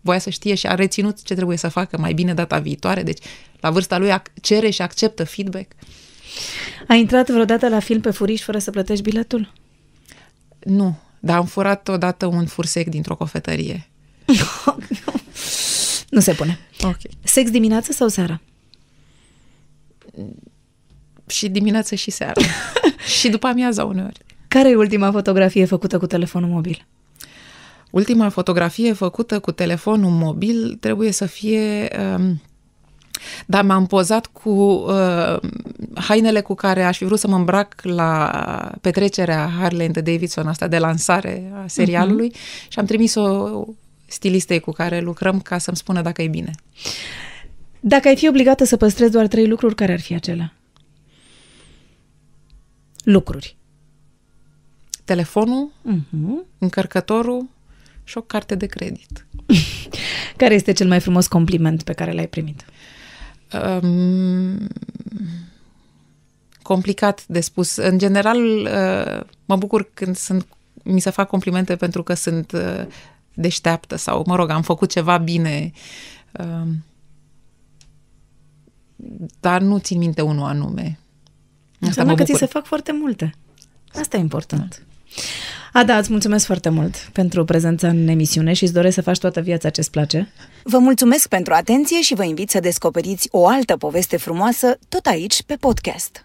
voia să știe și a reținut ce trebuie să facă mai bine data viitoare. Deci, la vârsta lui ac- cere și acceptă feedback. Ai intrat vreodată la film pe furiș fără să plătești biletul? Nu, dar am furat odată un fursec dintr-o cofetărie. <laughs> nu se pune. Ok. Sex dimineață sau seara? Și dimineață și seara. <laughs> și după amiaza uneori. Care e ultima fotografie făcută cu telefonul mobil? Ultima fotografie făcută cu telefonul mobil trebuie să fie... Um, da, m-am pozat cu uh, hainele cu care aș fi vrut să mă îmbrac la petrecerea Harley and Davidson, asta de lansare a serialului uh-huh. și am trimis-o stilistei cu care lucrăm ca să-mi spună dacă e bine. Dacă ai fi obligată să păstrezi doar trei lucruri, care ar fi acelea? Lucruri. Telefonul, Uh-huh. încărcătorul și o carte de credit. <laughs> Care este cel mai frumos compliment pe care l-ai primit? Um, complicat de spus. În general, uh, mă bucur când sunt, mi se fac complimente pentru că sunt uh, deșteaptă sau, mă rog, am făcut ceva bine. Um, dar nu țin minte unul anume. Asta Înseamnă mă că ți bucur. se fac foarte multe. Asta e important. Ada, îți mulțumesc foarte mult pentru prezența în emisiune și îți doresc să faci toată viața ce-ți place. Vă mulțumesc pentru atenție și vă invit să descoperiți o altă poveste frumoasă tot aici pe podcast.